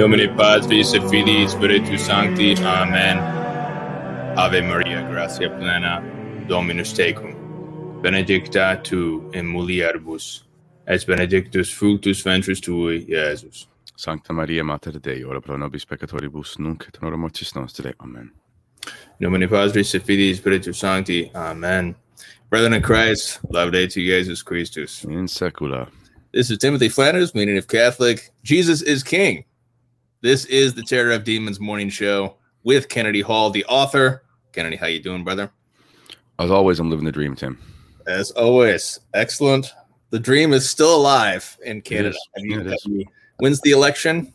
In nomine Patris et Filii Spiritus Sancti. Amen. Ave Maria, gratia plena, Dominus tecum. Benedicta tu in mulieribus, et benedictus fructus ventris tui, Iesus. Sancta Maria Mater Dei, ora pro nobis peccatoribus, nunc et in hora mortis nostre. Amen. In nomine Patris et Filii Spiritus Sancti. Amen. Brethren in Christ, Laudetur Jesus Christus. In secula. This is Timothy Flanders, meaning of Catholic. Jesus is King. This is the Terror of Demons morning show with Kennedy Hall, the author. Kennedy, how you doing, brother? As always, I'm living the dream, Tim. As always, excellent. The dream is still alive in Canada. you- you- when's the election?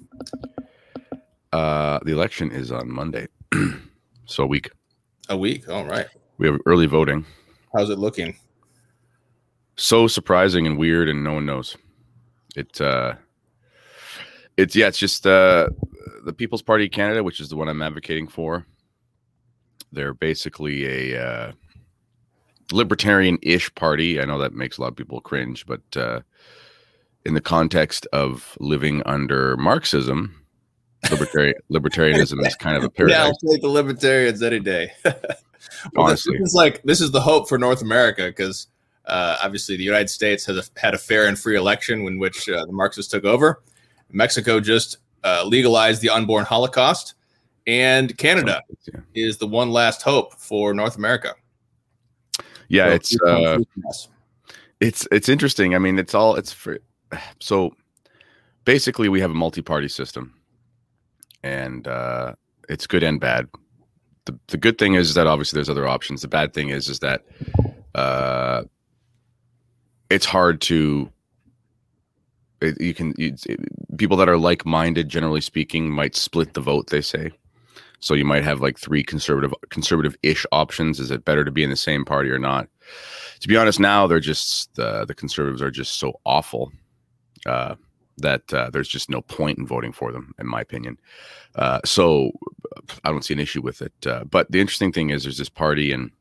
Uh, the election is on Monday, so a week. A week. All right. We have early voting. How's it looking? So surprising and weird, and no one knows. It. Uh, it's yeah. It's just uh, the People's Party of Canada, which is the one I'm advocating for. They're basically a uh, libertarian-ish party. I know that makes a lot of people cringe, but uh, in the context of living under Marxism, libertarian libertarianism is kind of a Yeah. I'll take the libertarians any day. Well, Honestly. this is like this is the hope for North America because uh, obviously the United States has a, had a fair and free election in which uh, the Marxists took over. Mexico just uh, legalized the unborn Holocaust, and Canada Yeah. is the one last hope for North America. Yeah, So it's uh, through to us. it's it's interesting. I mean, it's all it's for. So basically, we have a multi-party system, and uh, it's good and bad. The the good thing is that obviously there's other options. The bad thing is is that uh, it's hard to. You can you, people that are like-minded, generally speaking, might split the vote. They say. So you might have like three conservative conservative-ish options. Is it better to be in the same party or not? To be honest, now they're just uh, the conservatives are just so awful uh, that uh, there's just no point in voting for them, in my opinion. Uh, so I don't see an issue with it. Uh, but the interesting thing is, there's this party, and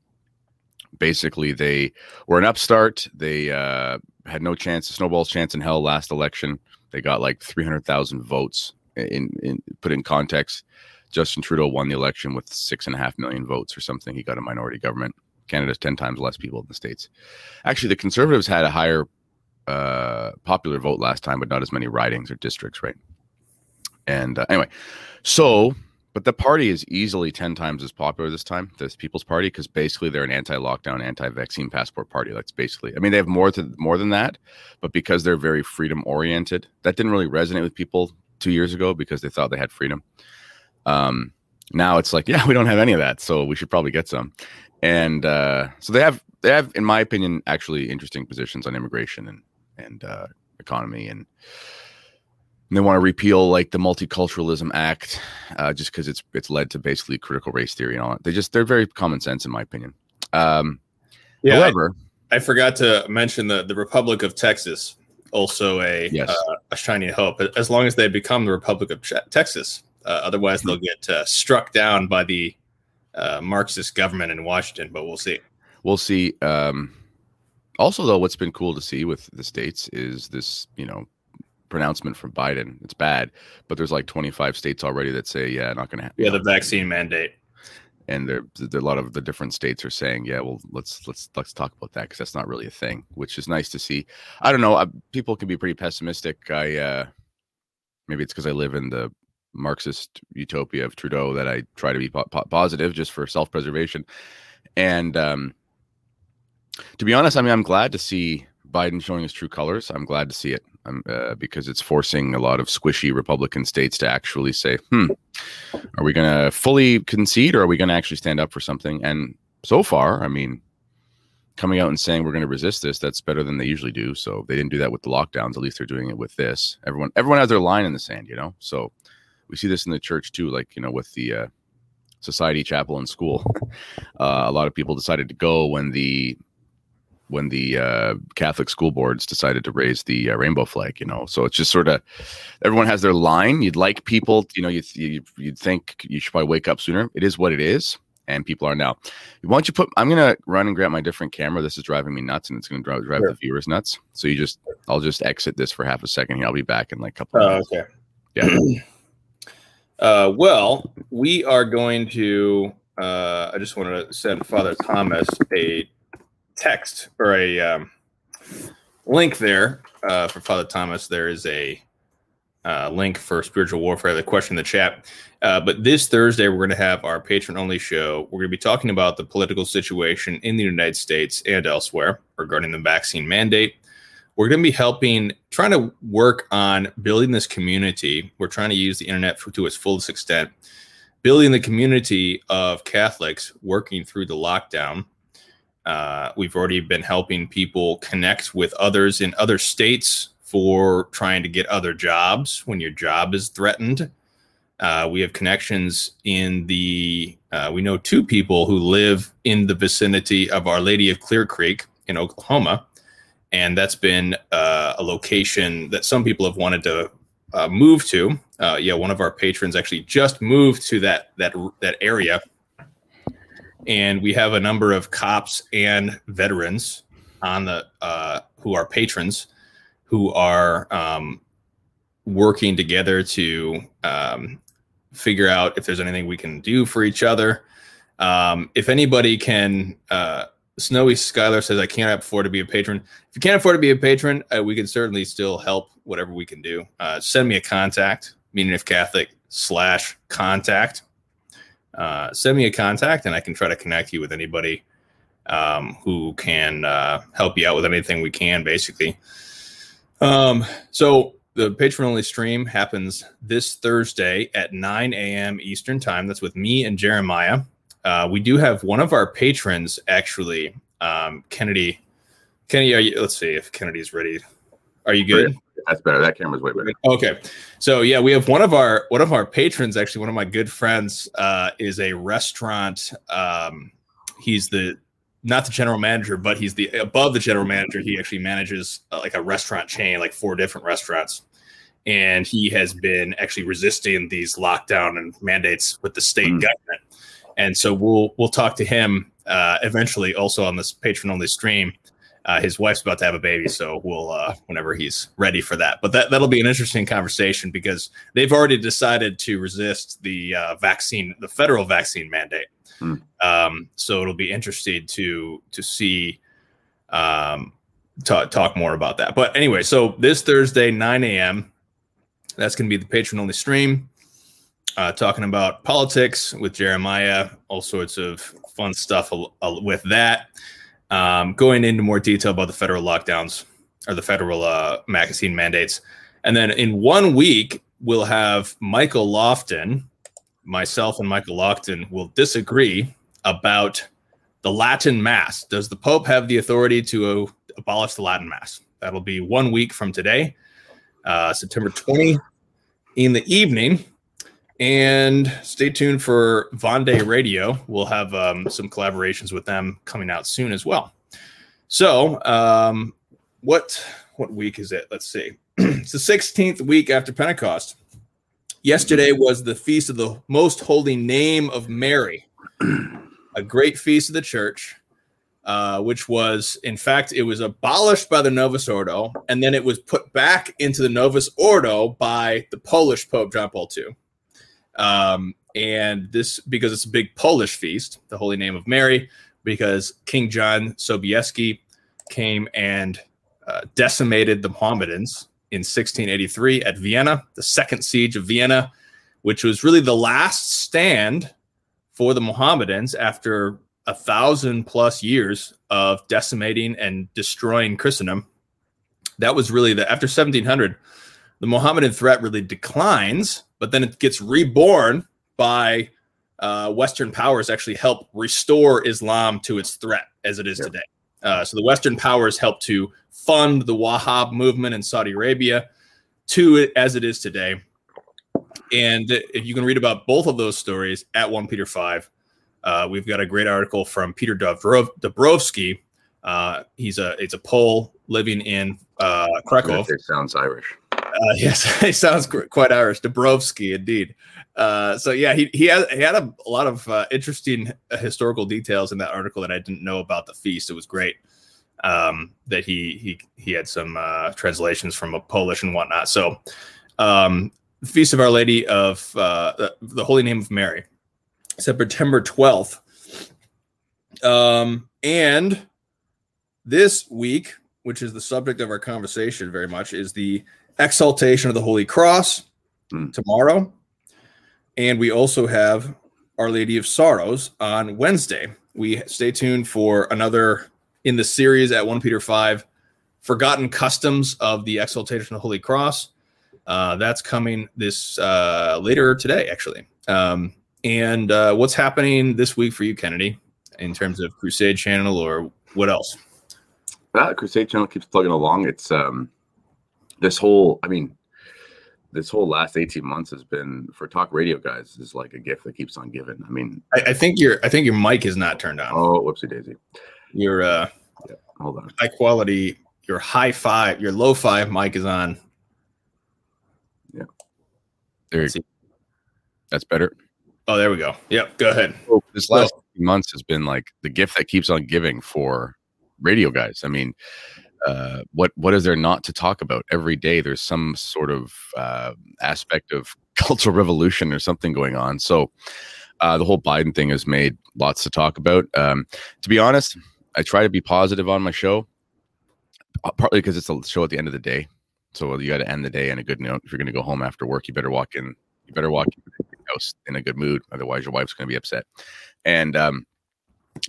basically they were an upstart. They uh, had no chance, snowball's chance in hell last election. They got like 300,000 votes. In, in put in context, Justin Trudeau won the election with six and a half million votes or something. He got a minority government. Canada's 10 times less people in the States. Actually, the Conservatives had a higher uh, popular vote last time, but not as many ridings or districts, right? And uh, anyway, so, but the party is easily 10 times as popular this time, this People's Party, because basically they're an anti lockdown, anti vaccine passport party. That's basically, I mean, they have more, to, more than that, but because they're very freedom oriented, that didn't really resonate with people two years ago because they thought they had freedom. Um, now it's like, yeah, we don't have any of that, so we should probably get some and uh, so they have they have, in my opinion, actually interesting positions on immigration and and uh, economy, and, and they want to repeal like the Multiculturalism Act, uh, just because it's it's led to basically critical race theory and all that. They just they're very common sense, in my opinion. Um, Yeah, however, I, forgot to mention the the Republic of Texas, also a Yes. uh, a shining hope. As long as they become the Republic of Texas, uh, otherwise they'll get uh, struck down by the uh, Marxist government in Washington. But we'll see. we'll see. Um, also, though, what's been cool to see with the states is this, you know, pronouncement from Biden. It's bad, but there's like 25 states already that say, yeah, not going to happen. Yeah, the vaccine mandate. and there, there a lot of the different states are saying, yeah, well, let's let's let's talk about that because that's not really a thing, which is nice to see. I don't know. I, people can be pretty pessimistic. I uh, maybe it's because I live in the Marxist utopia of Trudeau that I try to be po- po- positive just for self preservation. And um, to be honest, I mean, I'm glad to see Biden showing his true colors. I'm glad to see it um, uh, because it's forcing a lot of squishy Republican states to actually say, hmm, are we going to fully concede or are we going to actually stand up for something? And so far, I mean, coming out and saying we're going to resist this, that's better than they usually do. So they didn't do that with the lockdowns. At least they're doing it with this. Everyone, everyone has their line in the sand, you know? So we see this in the church too, like, you know, with the uh, society chapel in school. Uh, a lot of people decided to go when the when the uh, Catholic school boards decided to raise the uh, rainbow flag, you know. So it's just sort of everyone has their line. You'd like people, you know, you you you'd think you should probably wake up sooner. It is what it is, and people are now. Why don't you put? I'm gonna run and grab my different camera. This is driving me nuts, and it's gonna drive, drive Sure. the viewers nuts. So you just, I'll just exit this for half a second here. I'll be back in like a couple. Oh, minutes. okay. Yeah. Uh, well, we are going to. Uh, I just want to send Father Thomas a text or a um, link there uh, for Father Thomas. There is a uh, link for spiritual warfare. The question in the chat. Uh, but this Thursday, we're going to have our patron only show. We're going to be talking about the political situation in the United States and elsewhere regarding the vaccine mandate. We're going to be helping, trying to work on building this community. We're trying to use the internet for, to its fullest extent, building the community of Catholics working through the lockdown. Uh, we've already been helping people connect with others in other states for trying to get other jobs when your job is threatened. Uh, we have connections in the, uh, we know two people who live in the vicinity of Our Lady of Clear Creek in Oklahoma. And that's been uh, a location that some people have wanted to uh, move to. Uh, yeah, one of our patrons actually just moved to that that that area, and we have a number of cops and veterans on the uh, who are patrons who are um, working together to um, figure out if there's anything we can do for each other. Um, if anybody can, uh, Snowy Skylar says, I can't afford to be a patron. If you can't afford to be a patron, uh, we can certainly still help whatever we can do. Uh, send me a contact, meaning if Catholic slash contact. Uh, send me a contact and I can try to connect you with anybody um, who can uh, help you out with anything we can, basically. Um, so the patron only stream happens this Thursday at 9 a.m. Eastern time. That's with me and Jeremiah. Uh, we do have one of our patrons actually, um, Kennedy. Kennedy, you, let's see if Kennedy's ready. Are you good? That's better. That camera's way better. Okay, so yeah, we have one of our one of our patrons. Actually, one of my good friends uh, is a restaurant. Um, he's the not the general manager, but he's the above the general manager. He actually manages uh, like a restaurant chain, like four different restaurants, and he has been actually resisting these lockdown and mandates with the state mm. government. And so we'll we'll talk to him uh, eventually, also on this patron only stream. Uh, his wife's about to have a baby, so we'll uh, whenever he's ready for that. But that that'll be an interesting conversation because they've already decided to resist the uh, vaccine, the federal vaccine mandate. Hmm. Um, so it'll be interesting to to see um, talk, talk more about that. But anyway, so this Thursday, 9 a.m. That's going to be the patron only stream, uh, talking about politics with Jeremiah, all sorts of fun stuff with that. Um, going into more detail about the federal lockdowns or the federal uh, magazine mandates. And then in one week, we'll have Michael Lofton, myself and Michael Lofton will disagree about the Latin Mass. Does the Pope have the authority to uh, abolish the Latin Mass? That'll be one week from today, uh, September 20 in the evening. And stay tuned for Vonde Radio. We'll have um, some collaborations with them coming out soon as well. So, um, what what week is it? Let's see. it's the 16th week after Pentecost. Yesterday was the feast of the most holy name of Mary, a great feast of the church, uh, which was, in fact, it was abolished by the Novus Ordo, and then it was put back into the Novus Ordo by the Polish Pope John Paul II. Um, and this because it's a big Polish feast, the Holy Name of Mary, because King John Sobieski came and uh, decimated the Mohammedans in 1683 at Vienna, the second siege of Vienna, which was really the last stand for the Mohammedans after a thousand plus years of decimating and destroying Christendom. That was really the after 1700, the Mohammedan threat really declines, but then it gets reborn by uh, Western powers actually help restore Islam to its threat as it is today. Uh, so the Western powers help to fund the Wahhab movement in Saudi Arabia to it as it is today. And if you can read about both of those stories at 1 Peter 5, uh, we've got a great article from Peter Dabrowski. Uh, he's a it's a Pole living in uh, Krakow. It sounds Irish. Uh, yes, it sounds quite Irish. Dabrowski, indeed. Uh, so yeah, he he had he had a, a lot of uh, interesting historical details in that article that I didn't know about the feast. It was great um, that he he he had some uh, translations from a Polish and whatnot. So um, feast of Our Lady of uh, the, the Holy Name of Mary, September 12th. Um, and this week, which is the subject of our conversation very much, is the exaltation of the Holy Cross Hmm. tomorrow. And we also have Our Lady of Sorrows on Wednesday. We stay tuned for another in the series at 1 Peter 5 Forgotten Customs of the Exaltation of the Holy Cross. Uh, that's coming this uh, later today, actually. Um, and uh, what's happening this week for you, Kennedy, in terms of Crusade Channel or what else? That Crusade Channel keeps plugging along. It's um, this whole. I mean, this whole last eighteen months has been for talk radio guys is like a gift that keeps on giving. I mean, I, I think your I think your mic is not turned on. oh, whoopsie daisy. Your uh, Hold on. high quality, your high five, your low five mic is on. Yeah there, Let's that's better. Oh, there we go. Yep, go ahead. So this last few months has been like the gift that keeps on giving for radio guys. I mean, uh, what what is there not to talk about every day? There's some sort of uh, aspect of cultural revolution or something going on. So uh, the whole Biden thing has made lots to talk about. Um, to be honest, I try to be positive on my show, uh, partly because it's a show at the end of the day. So you got to end the day on a good note. If you're going to go home after work, you better walk in. You better walk in house in a good mood. Otherwise, your wife's going to be upset. And um,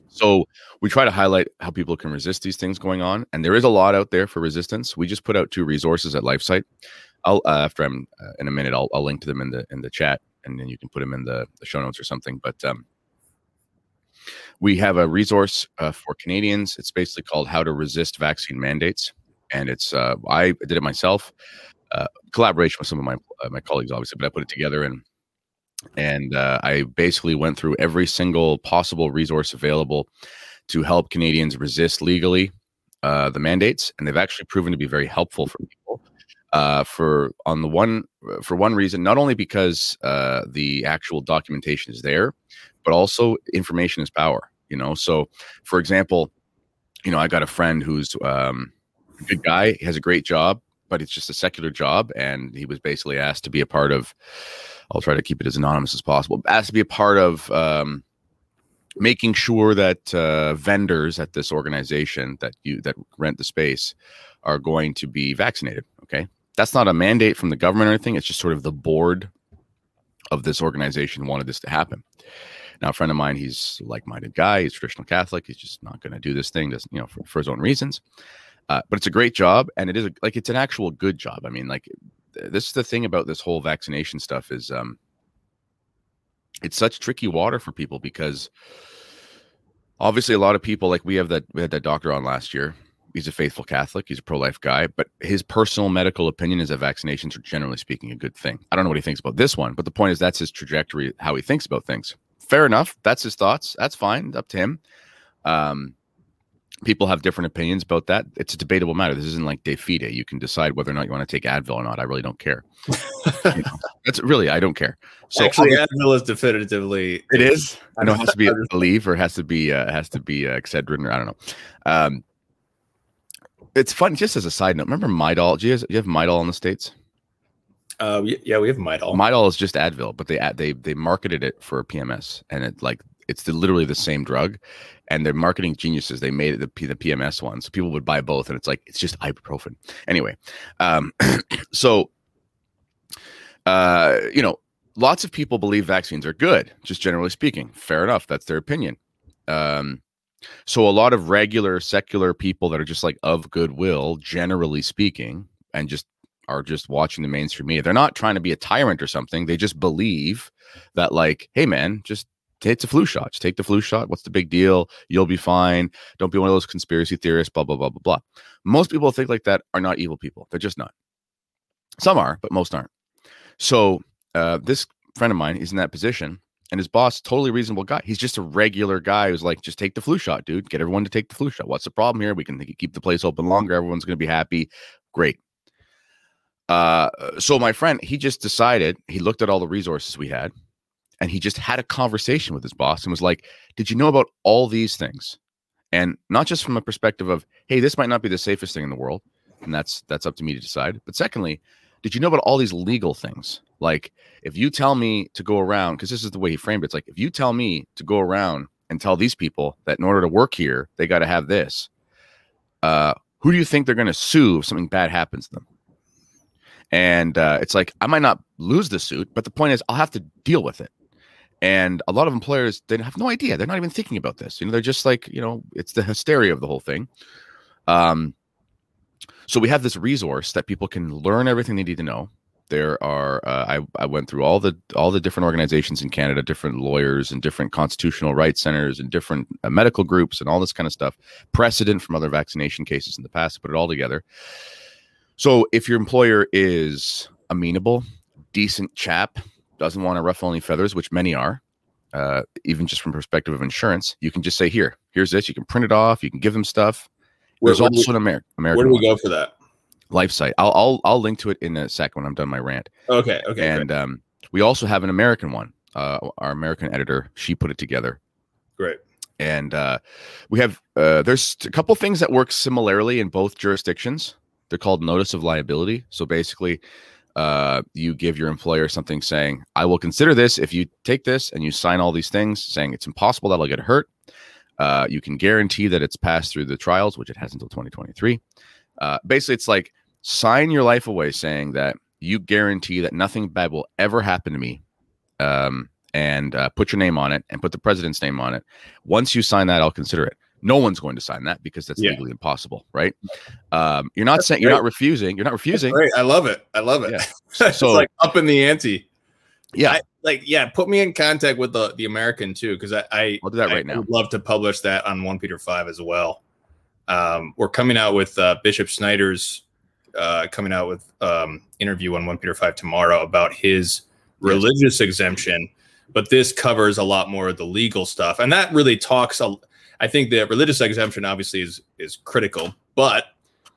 so we try to highlight how people can resist these things going on. And there is a lot out there for resistance. We just put out two resources at LifeSite. I'll uh, after I'm uh, in a minute, I'll, I'll link to them in the in the chat, and then you can put them in the, the show notes or something. But um, we have a resource uh, for Canadians. It's basically called "How to Resist Vaccine Mandates," and it's uh, I did it myself, uh, collaboration with some of my uh, my colleagues, obviously, but I put it together and and uh, I basically went through every single possible resource available to help Canadians resist legally uh, the mandates, and they've actually proven to be very helpful for people. Uh, for on the one for one reason, not only because uh, the actual documentation is there, but also information is power. You know, so for example, you know, I got a friend who's um, a good guy, has a great job, but it's just a secular job, and he was basically asked to be a part of. I'll try to keep it as anonymous as possible. Asked to be a part of um, making sure that uh, vendors at this organization that you that rent the space are going to be vaccinated. Okay, that's not a mandate from the government or anything. It's just sort of the board of this organization wanted this to happen. Now, a friend of mine, he's a like-minded guy. He's traditional Catholic. He's just not going to do this thing, just you know, for, for his own reasons. Uh, but it's a great job, and it is a, like it's an actual good job. I mean, like this is the thing about this whole vaccination stuff is um, it's such tricky water for people because obviously a lot of people like we have that we had that doctor on last year. He's a faithful Catholic. He's a pro-life guy, but his personal medical opinion is that vaccinations are generally speaking a good thing. I don't know what he thinks about this one, but the point is that's his trajectory, how he thinks about things. Fair enough. That's his thoughts. That's fine. Up to him. Um, people have different opinions about that. It's a debatable matter. This isn't like de fide. You can decide whether or not you want to take Advil or not. I really don't care. You know, that's really I don't care. So Actually, Advil is definitively it is. I know it has to be Aleve or it has to be uh, has to be uh, Excedrin or I don't know. Um, it's fun. Just as a side note, remember Midol? Do you, guys, do you have Midol in the states? Uh, yeah, we have Midol. Midol is just Advil, but they they they marketed it for PMS, and it like it's literally the same drug. And they're marketing geniuses. They made it the, the PMS one, so people would buy both, and it's like it's just ibuprofen. Anyway, um, so uh, you know, lots of people believe vaccines are good, just generally speaking. Fair enough, that's their opinion. Um, so a lot of regular secular people that are just like of goodwill, generally speaking, and just are just watching the mainstream media. They're not trying to be a tyrant or something. They just believe that, like, hey man, just take the flu shot. Just take the flu shot. What's the big deal? You'll be fine. Don't be one of those conspiracy theorists. Blah blah blah blah blah. Most people think like that are not evil people. They're just not. Some are, but most aren't. So uh, this friend of mine is in that position, and his boss, totally reasonable guy. He's just a regular guy who's like, just take the flu shot, dude. Get everyone to take the flu shot. What's the problem here? We can keep the place open longer. Everyone's going to be happy. Great. Uh, so my friend, he just decided. He looked at all the resources we had, and he just had a conversation with his boss and was like, "Did you know about all these things?" And not just from a perspective of, "Hey, this might not be the safest thing in the world," and that's that's up to me to decide. But secondly, did you know about all these legal things? Like, if you tell me to go around, because this is the way he framed it, it's like, if you tell me to go around and tell these people that in order to work here, they got to have this, uh, who do you think they're going to sue if something bad happens to them? And uh, it's like, I might not lose the suit, but the point is, I'll have to deal with it. And a lot of employers, they have no idea. They're not even thinking about this. You know, they're just like, you know, it's the hysteria of the whole thing. Um, so we have this resource that people can learn everything they need to know. There are uh, I, I went through all the all the different organizations in Canada, different lawyers and different constitutional rights centers and different uh, medical groups and all this kind of stuff. Precedent from other vaccination cases in the past, put it all together. So if your employer is amenable, decent chap, doesn't want to ruffle any feathers, which many are, uh, even just from perspective of insurance, you can just say, "Here, here's this." You can print it off. You can give them stuff. There's where, also we, an Amer- American. Where do we go for that? LifeSite. I'll I'll I'll link to it in a sec when I'm done my rant. Okay. Okay. And um, we also have an American one. Uh, our American editor, she put it together. Great. And uh, we have uh, there's a couple things that work similarly in both jurisdictions. They're called notice of liability. So basically, uh, you give your employer something saying, "I will consider this if you take this and you sign all these things, saying it's impossible that I'll get hurt. Uh, you can guarantee that it's passed through the trials, which it has until 2023. Uh, basically, it's like sign your life away saying that you guarantee that nothing bad will ever happen to me. Um, and uh, put your name on it and put the president's name on it. Once you sign that, I'll consider it. No one's going to sign that because that's yeah. legally impossible, right? Um, you're not that's saying great. you're not refusing. You're not refusing. I love it. I love it. Yeah. so like up in the ante. Yeah. I, like yeah, put me in contact with the the American too because I, I will do that I right now. Would love to publish that on one Peter five as well. Um, we're coming out with uh, Bishop Schneider's uh, coming out with um, interview on one Peter five tomorrow about his religious yes. exemption, but this covers a lot more of the legal stuff, and that really talks. A, I think the religious exemption obviously is is critical, but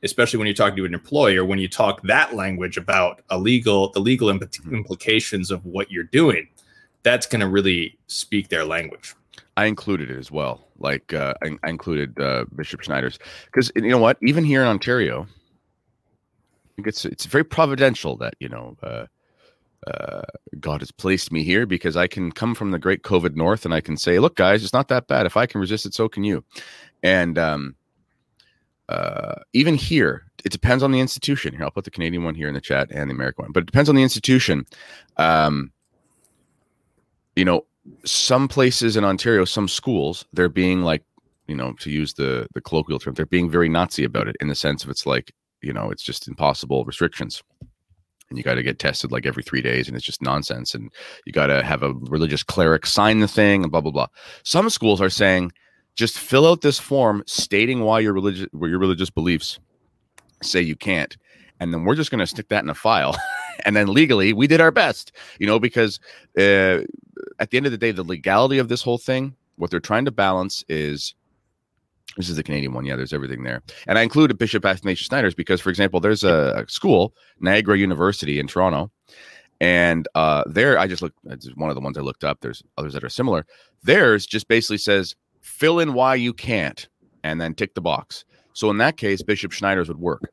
especially when you're talking to an employer, when you talk that language about a legal, the legal mm-hmm. implications of what you're doing, that's going to really speak their language. I included it as well. Like uh, I, I, included uh, Bishop Schneider's because you know what? Even here in Ontario, I think it's it's very providential that you know uh, uh, God has placed me here because I can come from the great COVID North and I can say, look, guys, it's not that bad. If I can resist it, so can you. And um, uh, even here, it depends on the institution. Here, I'll put the Canadian one here in the chat and the American one, but it depends on the institution. Um, you know, some places in Ontario, some schools, they're being like, you know, to use the the colloquial term, they're being very Nazi about it in the sense of it's like, you know, it's just impossible restrictions. And you got to get tested like every three days, and it's just nonsense. And you got to have a religious cleric sign the thing, and blah blah blah. Some schools are saying, just fill out this form stating why your religious your religious beliefs say you can't and then we're just going to stick that in a file and then legally we did our best you know because uh, at the end of the day the legality of this whole thing what they're trying to balance is this is the Canadian one. Yeah, there's everything there. And I included Bishop Athanasius Schneider's because, for example, there's a, a school, Niagara University in Toronto. And uh, there, I just looked, it's one of the ones I looked up. There's others that are similar. Theirs just basically says fill in why you can't and then tick the box. So in that case, Bishop Schneider's would work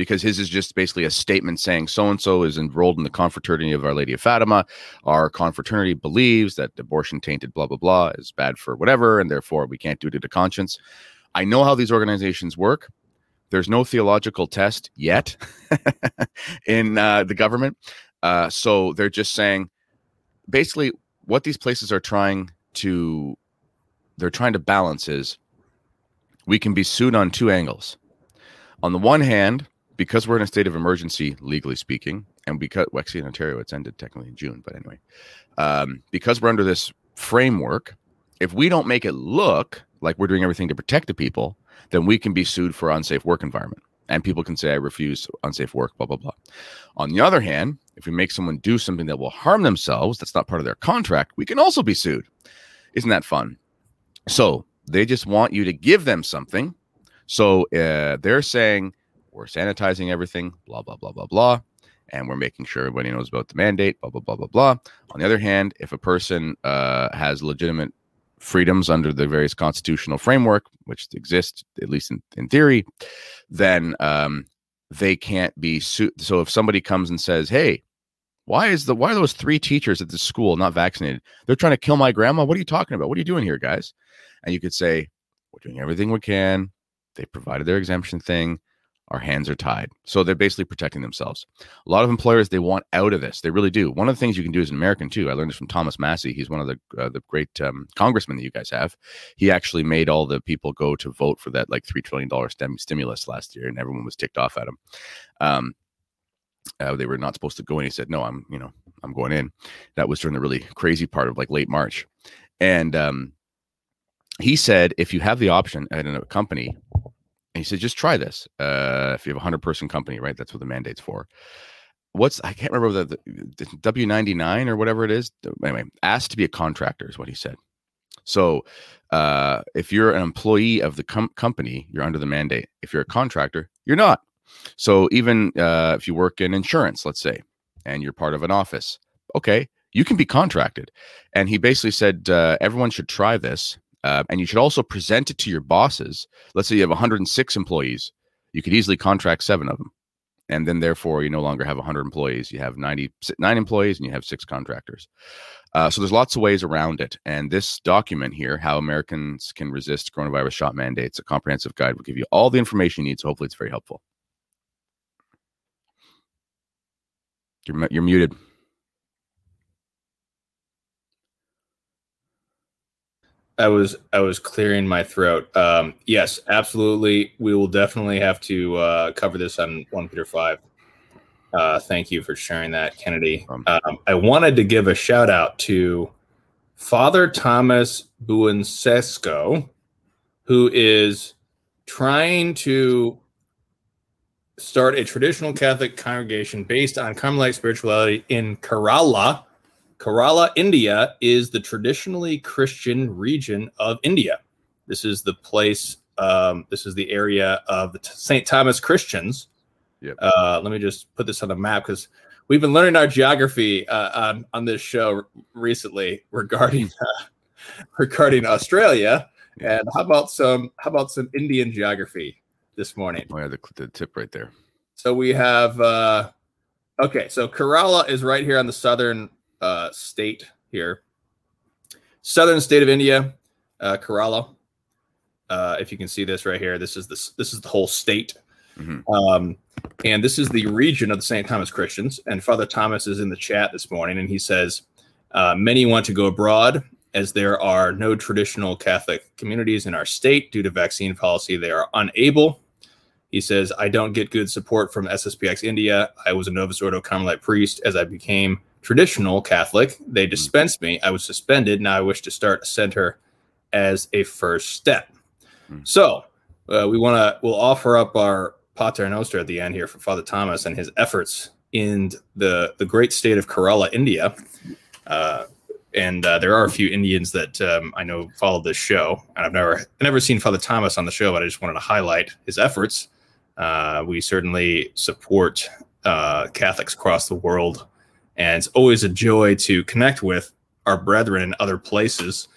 because his is just basically a statement saying so and so is enrolled in the confraternity of Our Lady of Fatima. Our confraternity believes that abortion tainted blah blah blah is bad for whatever, and therefore we can't do it to the conscience. I know how these organizations work. There's no theological test yet in uh, the government, uh, so they're just saying basically what these places are trying to they're trying to balance is we can be sued on two angles. On the one hand, because we're in a state of emergency, legally speaking, and because well, actually in Ontario it's ended technically in June, but anyway, um, because we're under this framework, if we don't make it look like we're doing everything to protect the people, then we can be sued for unsafe work environment. And people can say, I refuse unsafe work, blah, blah, blah. On the other hand, if we make someone do something that will harm themselves, that's not part of their contract, we can also be sued. Isn't that fun? So they just want you to give them something. So uh, they're saying we're sanitizing everything, blah, blah, blah, blah, blah. And we're making sure everybody knows about the mandate, blah, blah, blah, blah, blah. On the other hand, if a person uh, has legitimate freedoms under the various constitutional framework, which exist, at least in, in theory, then um, they can't be sued. So if somebody comes and says, "Hey, why is the why are those three teachers at the school not vaccinated? They're trying to kill my grandma. What are you talking about? What are you doing here, guys?" And you could say, "We're doing everything we can. They provided their exemption thing our hands are tied. So they're basically protecting themselves. A lot of employers they want out of this. They really do. One of the things you can do as an American too. I learned this from Thomas Massie. He's one of the uh, the great um, congressmen that you guys have. He actually made all the people go to vote for that like three trillion dollar stimulus last year, and everyone was ticked off at him. Um, uh, they were not supposed to go in. He said, "No, I'm you know I'm going in." That was during the really crazy part of like late March, and um, he said if you have the option at a company and he said, just try this. Uh, if you have a hundred person company, right? That's what the mandate's for. What's I can't remember the, the W ninety nine or whatever it is. Anyway, asked to be a contractor is what he said. So, uh, if you're an employee of the com- company, you're under the mandate. If you're a contractor, you're not. So even uh, if you work in insurance, let's say, and you're part of an office, okay, you can be contracted. And he basically said uh, everyone should try this uh, and you should also present it to your bosses. Let's say you have 106 employees, you could easily contract seven of them. And then, therefore, you no longer have 100 employees. You have 99 employees and you have six contractors. Uh, so, there's lots of ways around it. And this document here, How Americans Can Resist Coronavirus Shot Mandates, a comprehensive guide, will give you all the information you need. So, hopefully, it's very helpful. You're, you're muted. I was I was clearing my throat. Um, yes, absolutely. We will definitely have to uh, cover this on one Peter five. Uh, thank you for sharing that, Kennedy. Um, I wanted to give a shout out to Father Thomas Buencesco, who is trying to start a traditional Catholic congregation based on Carmelite spirituality in Kerala, Kerala, India is the traditionally Christian region of India. This is the place, um, this is the area of the St. Thomas Christians. Yep. Uh, let me just put this on the map because we've been learning our geography uh, on, on this show recently regarding uh, regarding Australia. And how about some how about some Indian geography this morning? Oh yeah, the, the tip right there. So we have uh, okay, so Kerala is right here on the southern uh, state here. Southern state of India, uh, Kerala. Uh, if you can see this right here, this is this this is the whole state, mm-hmm. um, and this is the region of the St. Thomas Christians. And Father Thomas is in the chat this morning, and he says uh, many want to go abroad as there are no traditional Catholic communities in our state due to vaccine policy. They are unable. He says, I don't get good support from SSPX India. I was a Novus Ordo Carmelite priest as I became traditional Catholic. They hmm. dispensed me. I was suspended. Now I wish to start a center as a first step. Mm. So uh, we want to we'll offer up our Pater Noster at the end here for Father Thomas and his efforts in the the great state of Kerala, India. Uh, and uh, there are a few Indians that um, I know follow this show, and I've never never seen Father Thomas on the show, but I just wanted to highlight his efforts. Uh, we certainly support uh, Catholics across the world and it's always a joy to connect with our brethren in other places.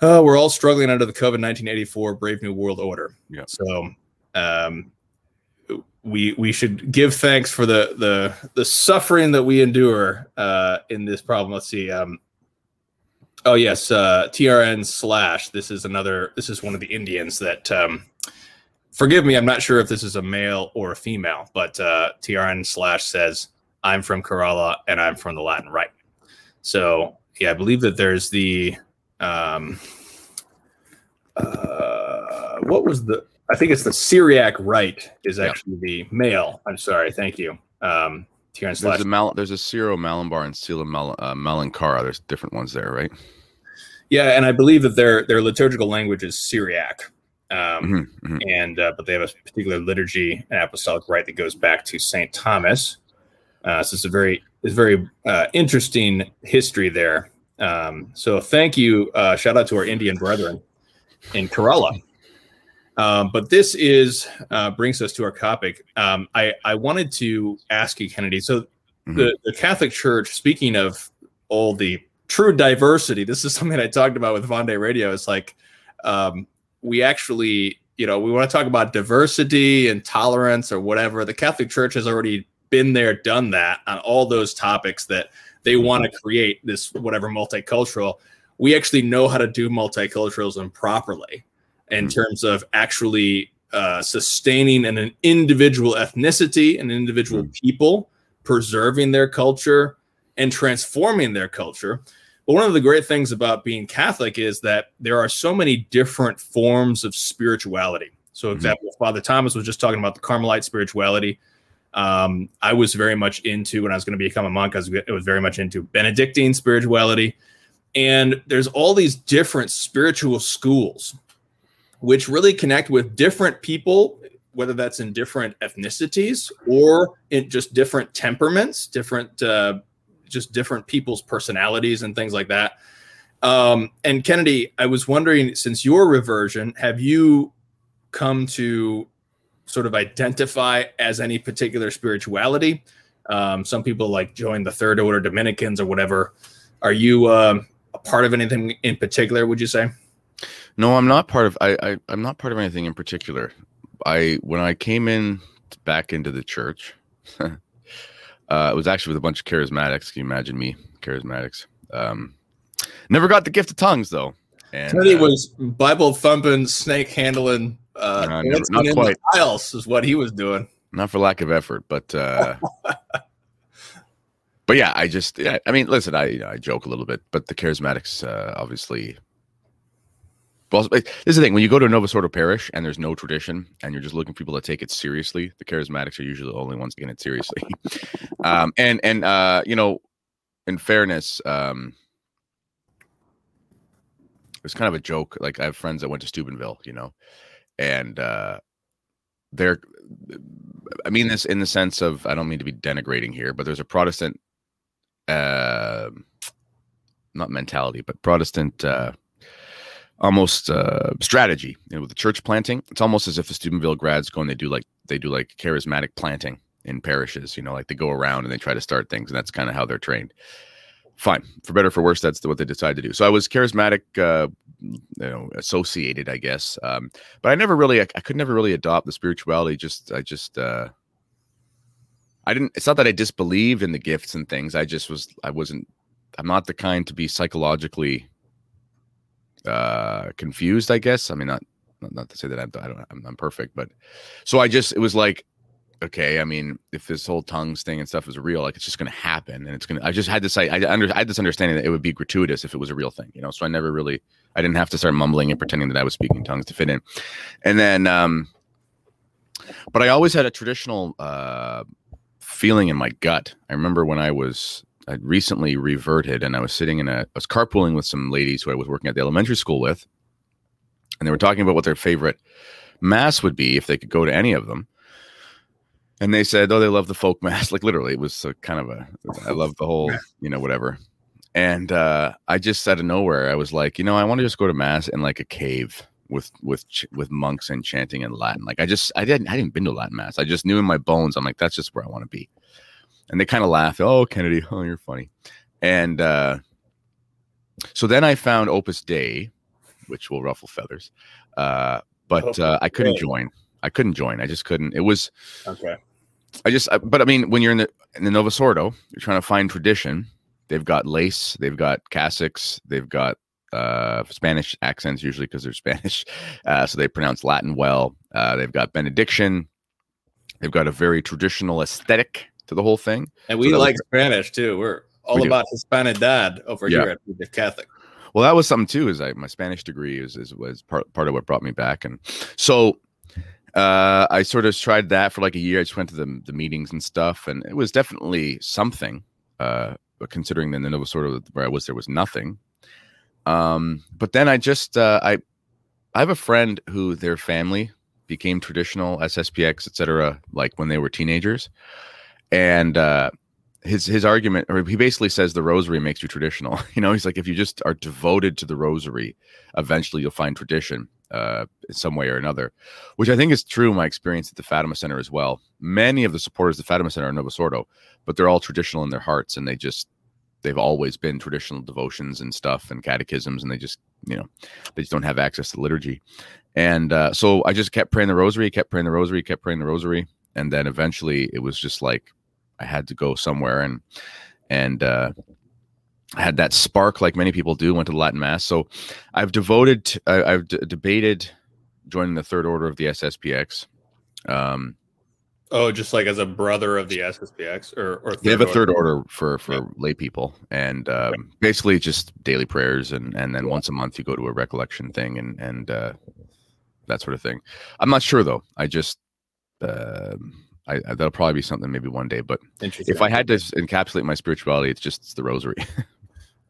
Uh, we're all struggling under the COVID 1984 Brave New World Order. Yeah. So um, we we should give thanks for the the the suffering that we endure uh, in this problem. Let's see. Um, oh yes, uh, TRN slash. This is another. This is one of the Indians that. Um, forgive me, I'm not sure if this is a male or a female, but uh, TRN slash says I'm from Kerala and I'm from the Latin Rite. So yeah, I believe that there's the um, uh, what was the I think it's the Syriac Rite is actually yeah. the male. I'm sorry, thank you. Um, there's a Mal- there's a Syro Malabar and Syro Mal- uh, Malankara. There's different ones there, right? Yeah, and I believe that their their liturgical language is Syriac. Um, mm-hmm, mm-hmm. and uh, but they have a particular liturgy and apostolic rite that goes back to Saint Thomas, uh, so it's a very it's very uh, interesting history there. Um, so thank you. Uh, shout out to our Indian brethren in Kerala. Um, but this is uh, brings us to our topic. Um, I I wanted to ask you, Kennedy. So mm-hmm. the the Catholic Church, speaking of all the true diversity, this is something I talked about with Vande Radio. It's like um, we actually you know, we want to talk about diversity and tolerance or whatever. The Catholic Church has already been there, done that on all those topics that they want to create this whatever multicultural. We actually know how to do multiculturalism properly in mm-hmm. terms of actually uh, sustaining an, an, individual ethnicity and individual mm-hmm. people, preserving their culture and transforming their culture. But one of the great things about being Catholic is that there are so many different forms of spirituality. So, mm-hmm. example, Father Thomas was just talking about the Carmelite spirituality. Um, I was very much into when I was going to become a monk. I was, was very much into Benedictine spirituality, and there's all these different spiritual schools, which really connect with different people, whether that's in different ethnicities or in just different temperaments, different uh, just different people's personalities and things like that. Um, and Kennedy, I was wondering, since your reversion, have you come to sort of identify as any particular spirituality? Um, some people like join the Third Order Dominicans or whatever. Are you uh, a part of anything in particular? Would you say? No, I'm not part of. I, I I'm not part of anything in particular. I when I came in back into the church, Uh, it was actually with a bunch of charismatics. Can you imagine me, charismatics? Um, never got the gift of tongues though. And Teddy uh, was Bible thumping, snake handling, uh, never, not quite. Files is what he was doing. Not for lack of effort, but uh, but yeah, I just I, I mean, listen, I you know, I joke a little bit, but the charismatics uh, obviously well, this is the thing when you go to a Novus Ordo parish and there's no tradition and you're just looking for people to take it seriously, the charismatics are usually the only ones taking it seriously. um, and and uh, you know, in fairness, um, it's kind of a joke. Like I have friends that went to Steubenville, you know, and uh, they're, I mean this in the sense of I don't mean to be denigrating here, but there's a Protestant, uh, not mentality, but Protestant. Uh, almost uh, strategy you know, with the church planting. It's almost as if the Steubenville grads go and they do like they do like charismatic planting in parishes. You know, like they go around and they try to start things, and that's kind of how they're trained. Fine, for better for worse, that's what they decide to do. So I was charismatic, uh, you know, associated, I guess. Um, but I never really, I, I, could never really adopt the spirituality. Just, I just, uh, I didn't. It's not that I disbelieved in the gifts and things. I just was, I wasn't. I'm not the kind to be psychologically uh, confused. I guess. I mean, not not to say that I'm I don't I'm, I'm perfect, but so I just it was like okay, I mean, if this whole tongues thing and stuff is real, like it's just going to happen, and it's going to. I just had this. I, I under. I had this understanding that it would be gratuitous if it was a real thing, you know. So I never really. I didn't have to start mumbling and pretending that I was speaking tongues to fit in, and then. um But I always had a traditional uh feeling in my gut. I remember when I was I recently reverted and I was sitting in a, I was carpooling with some ladies who I was working at the elementary school with. And they were talking about what their favorite mass would be if they could go to any of them. And they said, oh, they love the folk mass. Like literally, it was a, kind of a, I love the whole, you know, whatever. And uh, I just out of nowhere, I was like, you know, I want to just go to mass in like a cave with with with monks and chanting in Latin. Like I just I didn't I hadn't been to Latin mass. I just knew in my bones. I'm like that's just where I want to be and they kind of laugh. Oh, Kennedy, oh, you're funny. And uh, so then I found Opus Dei, which will ruffle feathers. Uh, but uh, I couldn't join. I couldn't join. I just couldn't. It was okay. I just, but I mean, when you're in the in the Ordo, you're trying to find tradition. They've got lace, they've got cassocks, they've got uh, Spanish accents usually because they're Spanish, uh, so they pronounce Latin well. Uh, they've got benediction. They've got a very traditional aesthetic to the whole thing. And we so like was, Spanish too. We're all we about Hispanidad over yeah. here at the Catholic. Well, that was something too. Is I my Spanish degree is, is was part part of what brought me back, and so uh, I sort of tried that for like a year. I just went to the the meetings and stuff, and it was definitely something. Uh, considering that the Nova sort of where I was, there was nothing. Um, but then I just uh, I I have a friend who their family became traditional SSPX, etc. Like when they were teenagers and uh, his his argument, or he basically says the rosary makes you traditional. You know, he's like, if you just are devoted to the rosary, eventually you'll find tradition uh, in some way or another, which I think is true. In my experience at the Fatima Center as well. Many of the supporters of the Fatima Center are Novus Ordo, but they're all traditional in their hearts, and they just they've always been traditional devotions and stuff and catechisms, and they just you know they just don't have access to liturgy. And uh, so I just kept praying the rosary, kept praying the rosary, kept praying the rosary, and then eventually it was just like I had to go somewhere and and uh, had that spark like many people do. Went to the Latin Mass. So I've devoted, uh, I've d- debated joining the Third Order of the SSPX. Um, Oh, just like as a brother of the SSPX, or or they have a third order. order for for Yeah. lay people, and um, basically just daily prayers, and and then Yeah. once a month you go to a recollection thing, and and uh, that sort of thing. I'm not sure though. I just um I, I that'll probably be something maybe one day. But if I had to encapsulate my spirituality, it's just it's the rosary.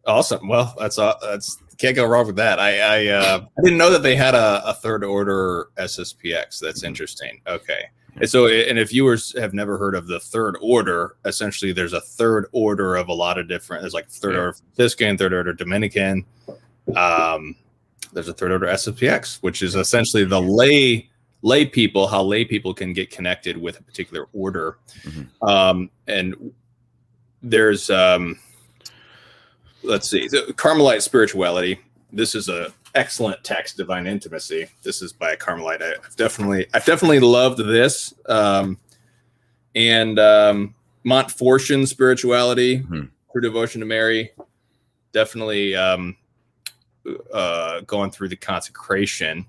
Awesome. Well, that's uh, that's can't go wrong with that. I I, uh, I didn't know that they had a, a third order SSPX. That's interesting. Okay. And so, and if viewers have never heard of the third order, essentially there's a third order of a lot of different. There's like third Yeah. order Franciscan, third order Dominican. Um, there's a third order SSPX, which is essentially the lay lay people, how lay people can get connected with a particular order. Mhm. Um, and there's um, let's see, the Carmelite spirituality. This is a excellent text, Divine Intimacy. This is by a Carmelite. I, I've definitely, I've definitely loved this. Um, and um, Montfortian spirituality, Mhm. true devotion to Mary. Definitely um, uh, going through the consecration.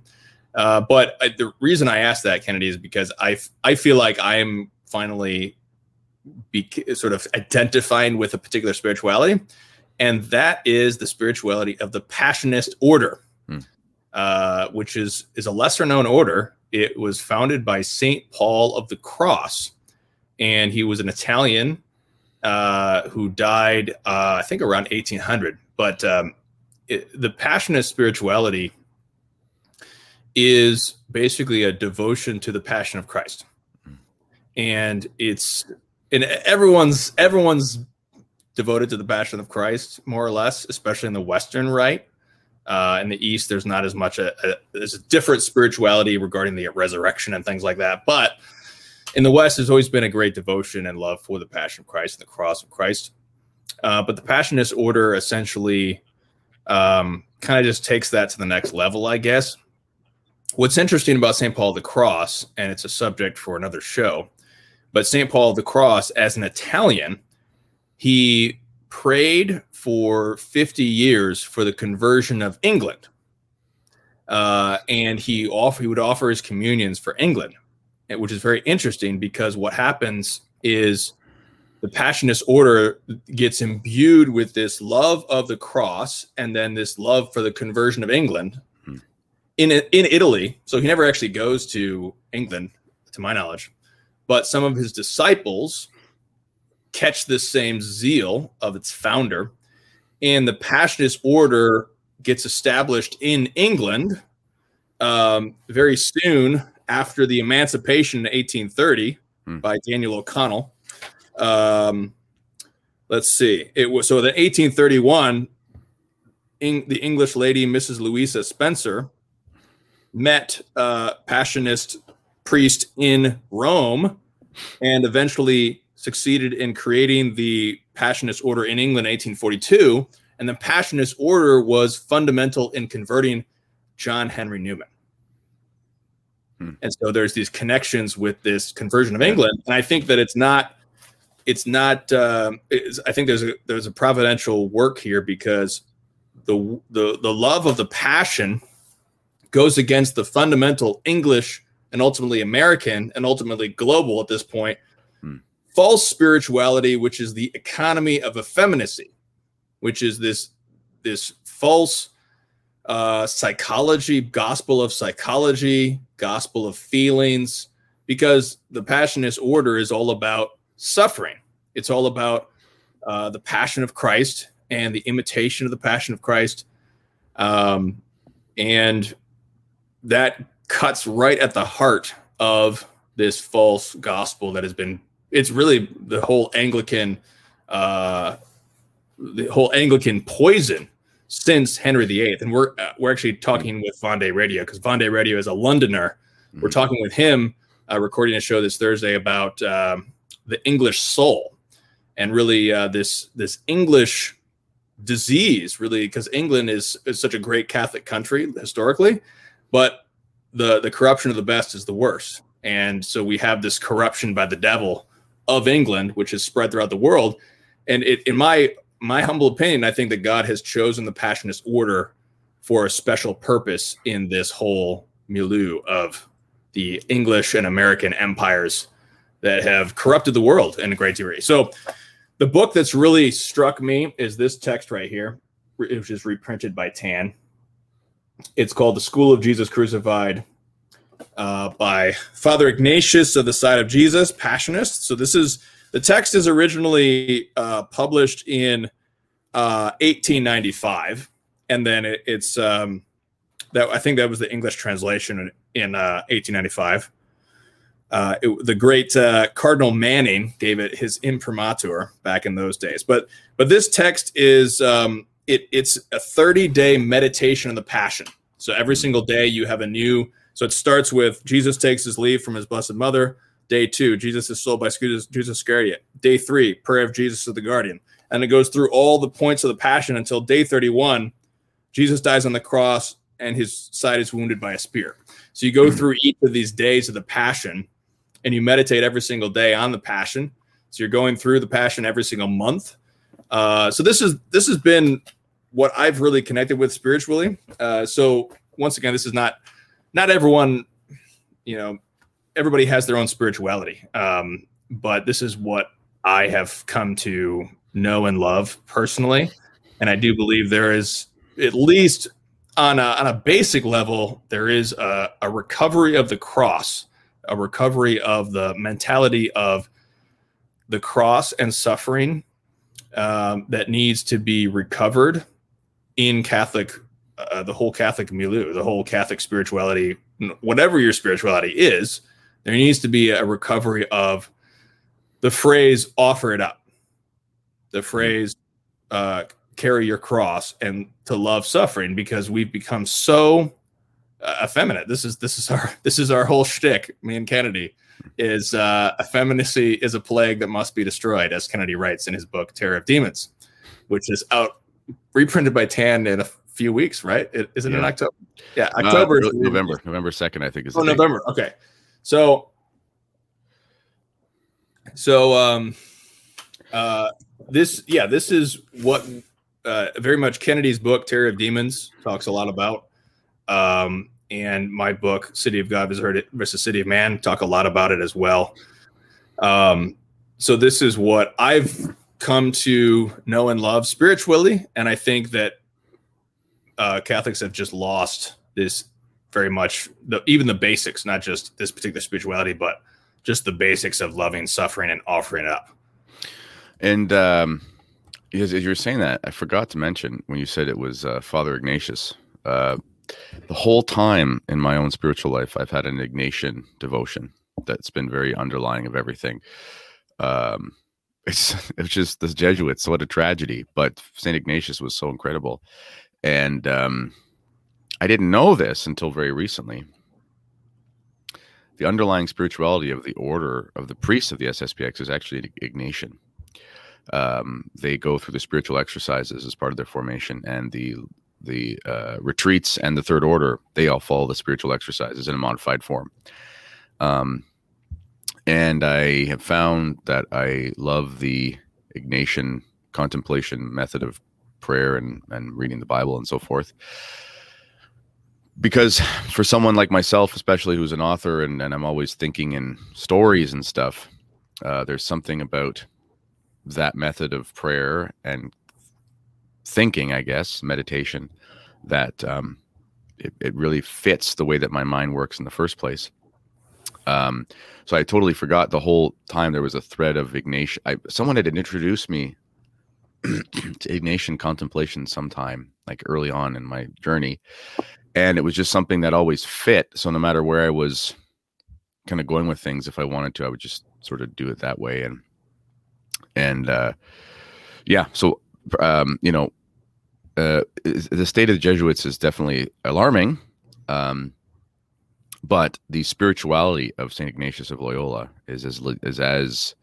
Uh, but I, the reason I asked that, Kennedy, is because I, f- I feel like I am finally be sort of identifying with a particular spirituality, and that is the spirituality of the Passionist order, Hmm. uh, which is is a lesser known order. It was founded by Saint Paul of the Cross, and he was an Italian uh, who died, uh, I think, around 1800. But um, it, the Passionist spirituality is basically a devotion to the Passion of Christ, and it's and everyone's everyone's devoted to the passion of christ more or less especially in the western rite uh, in the east there's not as much a, a there's a different spirituality regarding the resurrection and things like that. But in the west there's always been a great devotion and love for the passion of christ and the cross of christ. Uh, but the passionist order essentially um, kind of just takes that to the next level i guess. What's interesting about st paul the cross and it's a subject for another show but St. Paul the Cross, as an Italian, he prayed for 50 years for the conversion of England. Uh, and he offer, he would offer his communions for England, eh, which is very interesting because what happens is the Passionist order gets imbued with this love of the cross and then this love for the conversion of England Hmm. in in Italy. So he never actually goes to England, to my knowledge but some of his disciples catch this same zeal of its founder. And the passionist order gets established in england um, very soon after the emancipation in 1830 Hmm. by daniel o'connell. Um, let's see. It was so the 1831 Eng, the english lady mrs louisa spencer met uh, passionist priest in Rome and eventually succeeded in creating the Passionist order in England in 1842. And the Passionist order was fundamental in converting John Henry Newman. Hmm. And so there's these connections with this conversion of England. And I think that it's not, it's not, um, it's, I think there's a, there's a providential work here because the, the, the love of the passion goes against the fundamental English and ultimately American and ultimately global at this point. False spirituality, which is the economy of effeminacy, which is this this false uh, psychology, gospel of psychology, gospel of feelings, because the passionist order is all about suffering. It's all about uh, the passion of Christ and the imitation of the passion of Christ. Um, and that cuts right at the heart of this false gospel that has been it's really the whole anglican uh the whole anglican poison since henry viii and we're uh, we're actually talking with Vendée radio because Vendée radio is a londoner. We're Mhm. talking with him uh, recording a show this thursday about um, the english soul and really uh, this this English disease, really, because England is is such a great Catholic country historically, but the the corruption of the best is the worst, and so we have this corruption by the devil of England, which is spread throughout the world. And it, in my my humble opinion, I think that God has chosen the Passionist order for a special purpose in this whole milieu of the English and American empires that have corrupted the world in a great degree. So, the book that's really struck me is this text right here, which is reprinted by Tan. It's called The School of Jesus Crucified uh, by Father Ignatius of the Side of Jesus, Passionist. So, this is the text is originally uh, published in uh, 1895, and then it, it's um, that I think that was the English translation in, in 1895. Uh, uh, it, the great uh, Cardinal Manning gave it his imprimatur back in those days. But but this text is um, it, it's a 30 day meditation of the Passion. So every single day you have a new. So it starts with Jesus takes his leave from his blessed mother. Day two, Jesus is sold by Judas Iscariot. Day three, prayer of Jesus to the guardian. And it goes through all the points of the passion until day 31. Jesus dies on the cross and his side is wounded by a spear. So you go mm-hmm. through each of these days of the passion and you meditate every single day on the passion. So you're going through the passion every single month. Uh, so this is this has been what I've really connected with spiritually. Uh, so once again, this is not not everyone, you know, everybody has their own spirituality. Um, but this is what I have come to know and love personally. And I do believe there is, at least on a, on a basic level, there is a, a recovery of the cross, a recovery of the mentality of the cross and suffering um, that needs to be recovered in Catholic, uh, the whole Catholic milieu, the whole Catholic spirituality, whatever your spirituality is there needs to be a recovery of the phrase offer it up. The phrase uh, carry your cross and to love suffering because we've become so uh, effeminate. This is this is our this is our whole shtick. Me and kennedy is uh, effeminacy is a plague that must be destroyed as kennedy writes in his book terror of demons which is out reprinted by tan in a few weeks right? It, is it yeah. in october? Yeah uh, october november. November 2nd i think is oh november. Okay. So, so um, uh, this yeah, this is what uh, very much Kennedy's book Terror of Demons talks a lot about, um, and my book City of God versus City of Man talk a lot about it as well. Um, so this is what I've come to know and love spiritually, and I think that uh, Catholics have just lost this very much the even the basics, not just this particular spirituality, but just the basics of loving, suffering, and offering up. And um, as, as you were saying that, I forgot to mention when you said it was uh, Father Ignatius. Uh, the whole time in my own spiritual life, I've had an Ignatian devotion that's been very underlying of everything. Um, it's it's just the Jesuits. What a tragedy! But Saint Ignatius was so incredible, and um, I didn't know this until very recently. The underlying spirituality of the order of the priests of the SSPX is actually Ignatian. Um, they go through the spiritual exercises as part of their formation, and the the uh, retreats and the third order they all follow the spiritual exercises in a modified form. Um, and I have found that I love the Ignatian contemplation method of prayer and, and reading the Bible and so forth because for someone like myself, especially who's an author and, and I'm always thinking in stories and stuff, uh, there's something about that method of prayer and thinking, I guess, meditation, that um, it, it really fits the way that my mind works in the first place. Um, so I totally forgot the whole time there was a thread of Ignatian. I, someone had introduced me to Ignatian contemplation sometime, like early on in my journey, and it was just something that always fit. So no matter where I was kind of going with things, if I wanted to, I would just sort of do it that way. And and uh, yeah, so um, you know, uh, the state of the Jesuits is definitely alarming. Um, but the spirituality of Saint Ignatius of Loyola is as is as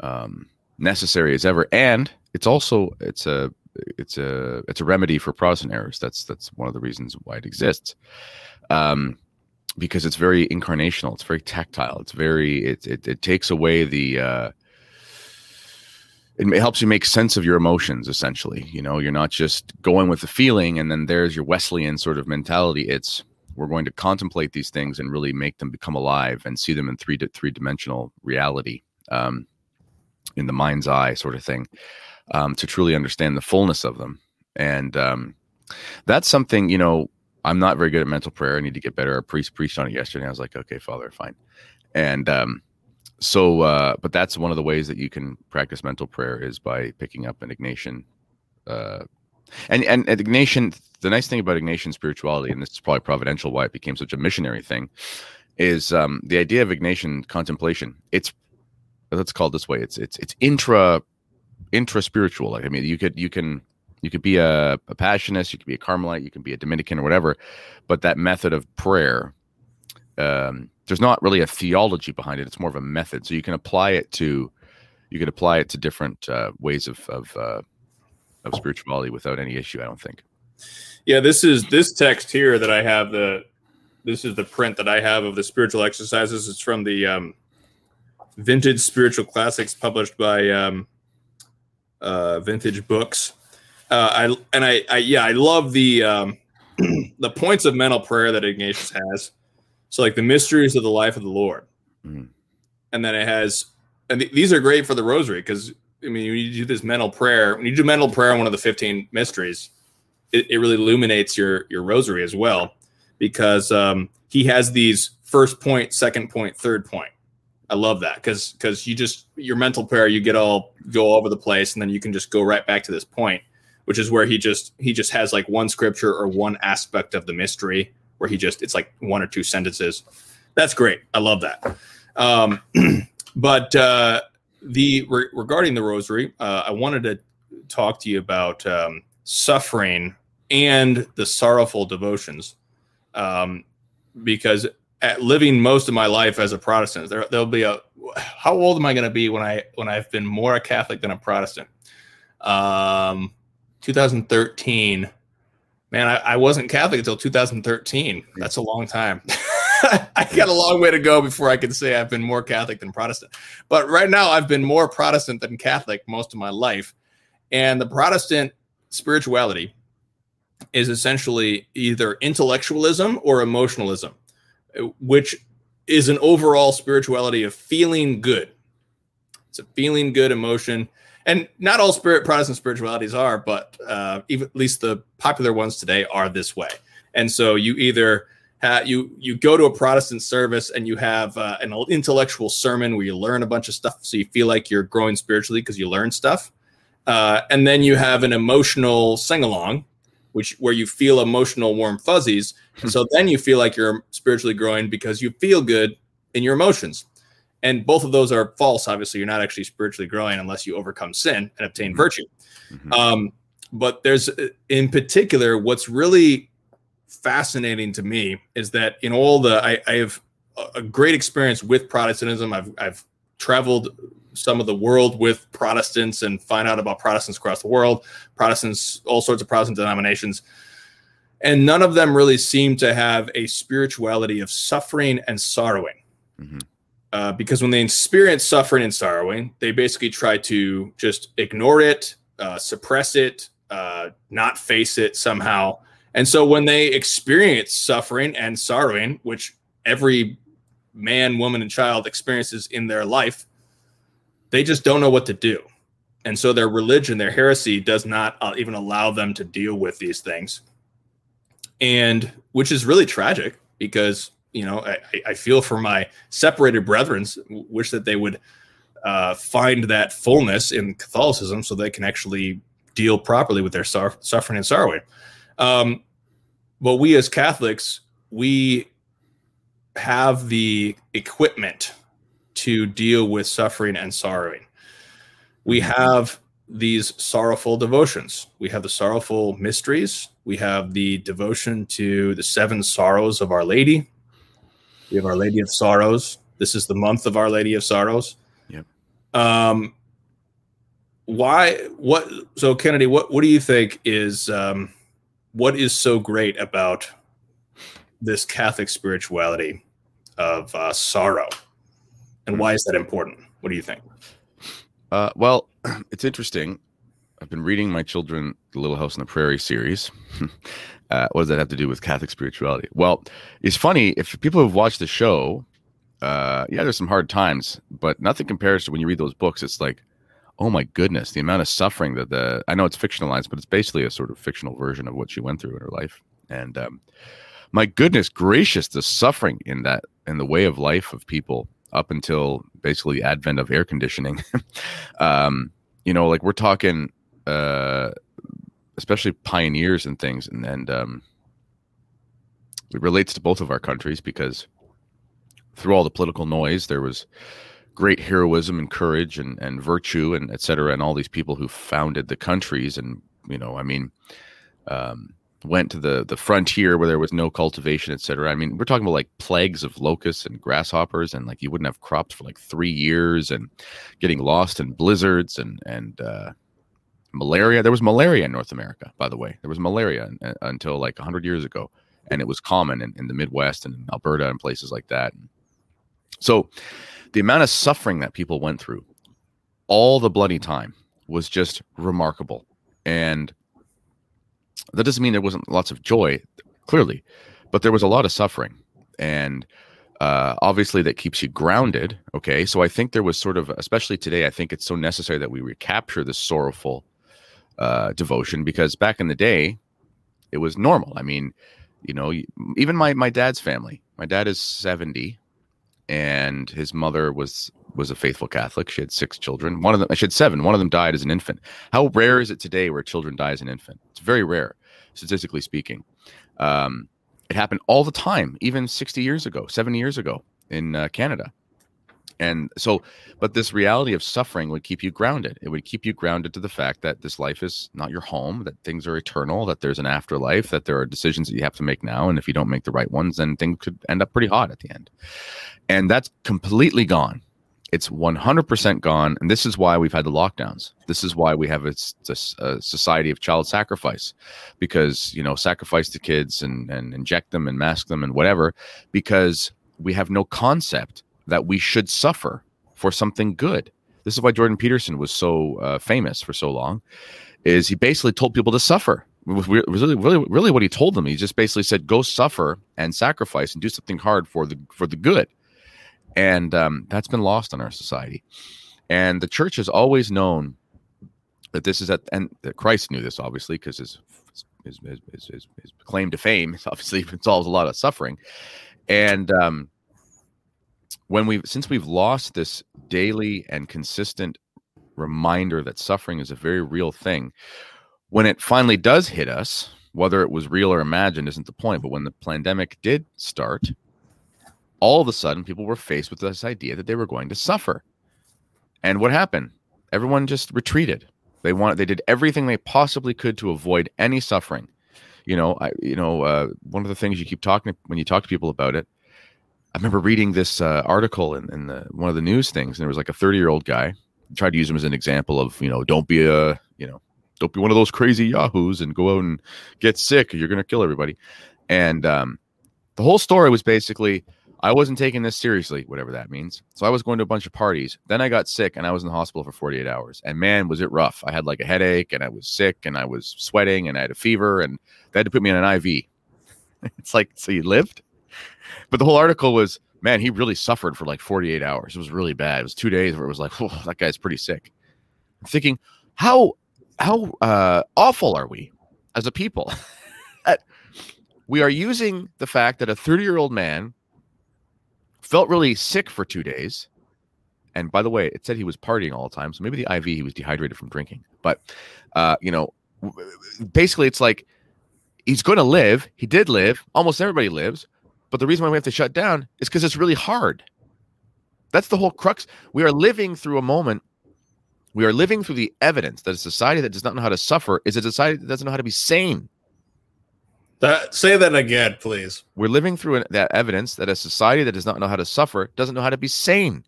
um, necessary as ever, and it's also it's a it's a it's a remedy for Protestant errors. That's that's one of the reasons why it exists. Um, because it's very incarnational, it's very tactile, it's very it it, it takes away the uh, it helps you make sense of your emotions essentially. You know you're not just going with the feeling and then there's your wesleyan sort of mentality. It's we're going to contemplate these things and really make them become alive and see them in three to three dimensional reality um, in the mind's eye sort of thing um, to truly understand the fullness of them. And um, that's something you know i'm not very good at mental prayer. I need to get better. A priest preached on it yesterday. I was like okay father fine. And um, so uh, but that's one of the ways that you can practice mental prayer is by picking up an ignatian uh, and and ignatian the nice thing about ignatian spirituality and this is probably providential why it became such a missionary thing is um, the idea of ignatian contemplation. It's let's call it this way. It's it's it's intra intra spiritual like i mean you could you can you could be a, a passionist you could be a carmelite you can be a dominican or whatever but that method of prayer um, there's not really a theology behind it. It's more of a method. So you can apply it to you can apply it to different uh, ways of of, uh, of spirituality without any issue. I don't think. Yeah, this is this text here that I have the this is the print that I have of the spiritual exercises. It's from the um, Vintage Spiritual Classics published by um, uh, Vintage Books. Uh, I and I, I yeah I love the um, the points of mental prayer that Ignatius has. So like the mysteries of the life of the Lord, mm. and then it has, and th- these are great for the Rosary because I mean when you do this mental prayer, when you do mental prayer on one of the fifteen mysteries, it, it really illuminates your your Rosary as well because um, he has these first point, second point, third point. I love that because because you just your mental prayer you get all go all over the place and then you can just go right back to this point, which is where he just he just has like one scripture or one aspect of the mystery where he just it's like one or two sentences. That's great. I love that. Um, but uh, the re- regarding the rosary, uh, I wanted to talk to you about um, suffering and the sorrowful devotions, um, because at living most of my life as a Protestant, there there'll be a how old am I going to be when I when I've been more a Catholic than a Protestant? Um, 2013 man, I, I wasn't Catholic until 2013. That's a long time. I got a long way to go before I can say I've been more Catholic than Protestant. But right now, I've been more Protestant than Catholic most of my life. And the Protestant spirituality is essentially either intellectualism or emotionalism, which is an overall spirituality of feeling good. It's a feeling good emotion and not all spirit Protestant spiritualities are, but uh, even at least the popular ones today are this way. And so you either you you go to a Protestant service and you have uh, an intellectual sermon where you learn a bunch of stuff, so you feel like you're growing spiritually because you learn stuff, uh, and then you have an emotional sing along, which where you feel emotional warm fuzzies. And so then you feel like you're spiritually growing because you feel good in your emotions and both of those are false obviously you're not actually spiritually growing unless you overcome sin and obtain mm-hmm. virtue mm-hmm. um, but there's uh, in particular what's really fascinating to me is that in all the i, I have a great experience with protestantism i've i've traveled some of the world with protestants and find out about protestants across the world protestants all sorts of protestant denominations and none of them really seem to have a spirituality of suffering and sorrowing mm-hmm. Uh, because when they experience suffering and sorrowing, they basically try to just ignore it, uh, suppress it, uh, not face it somehow. And so when they experience suffering and sorrowing, which every man, woman, and child experiences in their life, they just don't know what to do. And so their religion, their heresy does not uh, even allow them to deal with these things. And which is really tragic because you know, I, I feel for my separated brethren, wish that they would uh, find that fullness in Catholicism so they can actually deal properly with their sor- suffering and sorrowing. Um, but we as Catholics, we have the equipment to deal with suffering and sorrowing. We have these sorrowful devotions. We have the sorrowful mysteries. We have the devotion to the seven sorrows of Our Lady, we have Our Lady of Sorrows. This is the month of Our Lady of Sorrows. Yep. Um, why what so kennedy what what do you think is um what is so great about this catholic spirituality of uh, sorrow and why is that important? What do you think? Uh, well it's interesting. I've been reading my children the little house on the prairie series. Uh, what does that have to do with catholic spirituality? Well it's funny if people have watched the show uh, yeah there's some hard times but nothing compares to when you read those books. It's like oh my goodness, the amount of suffering that the I know it's fictionalized, but it's basically a sort of fictional version of what she went through in her life. And um, my goodness gracious, the suffering in that in the way of life of people up until basically advent of air conditioning. um, you know, like we're talking, uh, especially pioneers and things, and and um, it relates to both of our countries because through all the political noise, there was great heroism and courage and, and virtue and et cetera, and all these people who founded the countries. And, you know, I mean, um, went to the, the frontier where there was no cultivation, et cetera. I mean, we're talking about like plagues of locusts and grasshoppers, and like you wouldn't have crops for like three years and getting lost in blizzards and, and, uh, malaria. There was malaria in North America, by the way. There was malaria uh, until like 100 years ago, and it was common in, in the Midwest and Alberta and places like that. So, the amount of suffering that people went through all the bloody time was just remarkable. And that doesn't mean there wasn't lots of joy, clearly, but there was a lot of suffering. And uh, obviously, that keeps you grounded. Okay. So I think there was sort of, especially today, I think it's so necessary that we recapture this sorrowful uh, devotion because back in the day, it was normal. I mean, you know, even my, my dad's family, my dad is 70 and his mother was was a faithful Catholic. She had six children. One of them, she had seven. One of them died as an infant. How rare is it today where children die as an infant? It's very rare, statistically speaking. Um, it happened all the time, even 60 years ago, 70 years ago in uh, Canada and so but this reality of suffering would keep you grounded it would keep you grounded to the fact that this life is not your home that things are eternal that there's an afterlife that there are decisions that you have to make now and if you don't make the right ones then things could end up pretty hot at the end and that's completely gone it's 100% gone and this is why we've had the lockdowns this is why we have a, a, society of child sacrifice because you know sacrifice the kids and, and inject them and mask them and whatever because we have no concept that we should suffer for something good. This is why Jordan Peterson was so uh, famous for so long. Is he basically told people to suffer? Was really, really, really what he told them. He just basically said, "Go suffer and sacrifice and do something hard for the for the good." And um, that's been lost in our society. And the church has always known that this is at, and that Christ knew this obviously because his his, his his, his claim to fame obviously involves a lot of suffering, and um, when we've since we've lost this daily and consistent reminder that suffering is a very real thing when it finally does hit us whether it was real or imagined isn't the point but when the pandemic did start all of a sudden people were faced with this idea that they were going to suffer and what happened everyone just retreated they wanted they did everything they possibly could to avoid any suffering you know i you know uh, one of the things you keep talking when you talk to people about it I remember reading this uh, article in, in the, one of the news things, and there was like a 30 year old guy. Tried to use him as an example of, you know, don't be a, you know, don't be one of those crazy yahoos and go out and get sick. You're to kill everybody. And um, the whole story was basically, I wasn't taking this seriously, whatever that means. So I was going to a bunch of parties. Then I got sick and I was in the hospital for 48 hours. And man, was it rough. I had like a headache and I was sick and I was sweating and I had a fever and they had to put me on an IV. it's like, so you lived? But the whole article was, man, he really suffered for like 48 hours. It was really bad. It was two days where it was like, oh, that guy's pretty sick. I'm thinking, how how uh, awful are we as a people? we are using the fact that a 30 year old man felt really sick for two days. And by the way, it said he was partying all the time. So maybe the IV, he was dehydrated from drinking. But, uh, you know, basically, it's like he's going to live. He did live. Almost everybody lives. But the reason why we have to shut down is because it's really hard. That's the whole crux. We are living through a moment. We are living through the evidence that a society that does not know how to suffer is a society that doesn't know how to be sane. That, say that again, please. We're living through an, that evidence that a society that does not know how to suffer doesn't know how to be sane.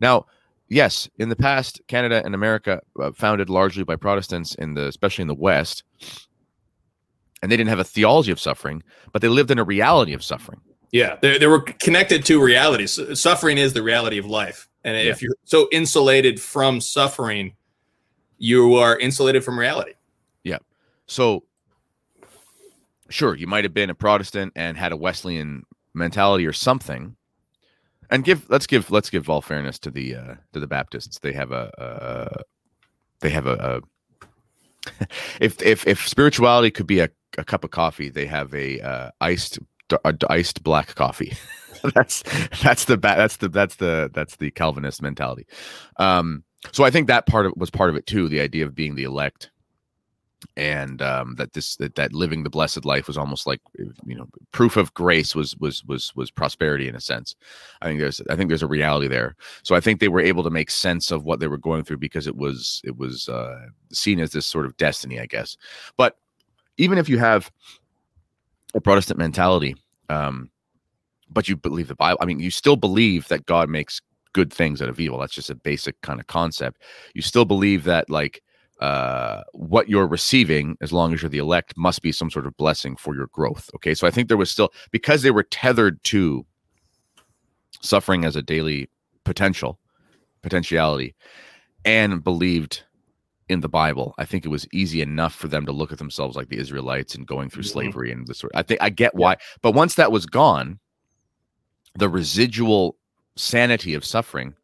Now, yes, in the past, Canada and America, uh, founded largely by Protestants in the, especially in the West, and they didn't have a theology of suffering, but they lived in a reality of suffering. Yeah, they, they were connected to reality. suffering is the reality of life, and yeah. if you're so insulated from suffering, you are insulated from reality. Yeah. So, sure, you might have been a Protestant and had a Wesleyan mentality or something, and give let's give let's give all fairness to the uh, to the Baptists. They have a, a they have a, a if if if spirituality could be a, a cup of coffee, they have a uh, iced a iced black coffee. that's that's the that's the that's the that's the Calvinist mentality. Um, so I think that part of was part of it too. The idea of being the elect and um, that this that, that living the blessed life was almost like you know proof of grace was was was was prosperity in a sense. I think there's I think there's a reality there. So I think they were able to make sense of what they were going through because it was it was uh, seen as this sort of destiny, I guess. But even if you have a Protestant mentality, um, but you believe the Bible, I mean, you still believe that God makes good things out of evil. That's just a basic kind of concept. You still believe that like uh, what you're receiving, as long as you're the elect, must be some sort of blessing for your growth. Okay. So I think there was still, because they were tethered to suffering as a daily potential, potentiality, and believed in the Bible, I think it was easy enough for them to look at themselves like the Israelites and going through mm-hmm. slavery and this sort. I think I get why, but once that was gone, the residual sanity of suffering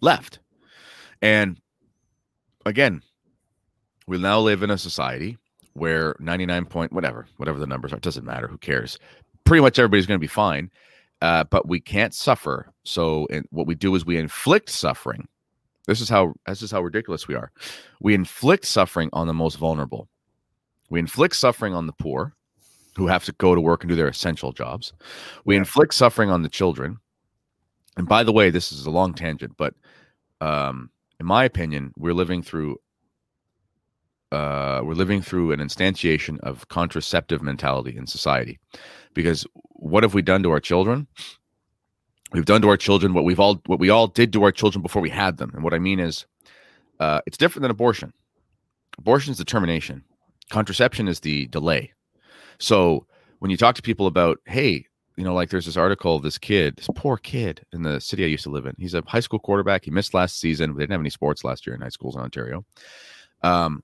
left. And again, we now live in a society where 99 point whatever whatever the numbers are it doesn't matter who cares? Pretty much everybody's going to be fine uh, but we can't suffer. So what we do is we inflict suffering. This is how this is how ridiculous we are. We inflict suffering on the most vulnerable. We inflict suffering on the poor who have to go to work and do their essential jobs. We inflict suffering on the children. And by the way this is a long tangent but um, in my opinion we're living through uh, we're living through an instantiation of contraceptive mentality in society. Because what have we done to our children? We've done to our children what we've all what we all did to our children before we had them. And what i mean is uh, it's different than abortion. Abortion is the termination contraception is the delay. So when you talk to people about hey you know like there's this article this kid this poor kid in the city i used to live in. He's a high school quarterback. He missed last season. We didn't have any sports last year in high schools in ontario. Um,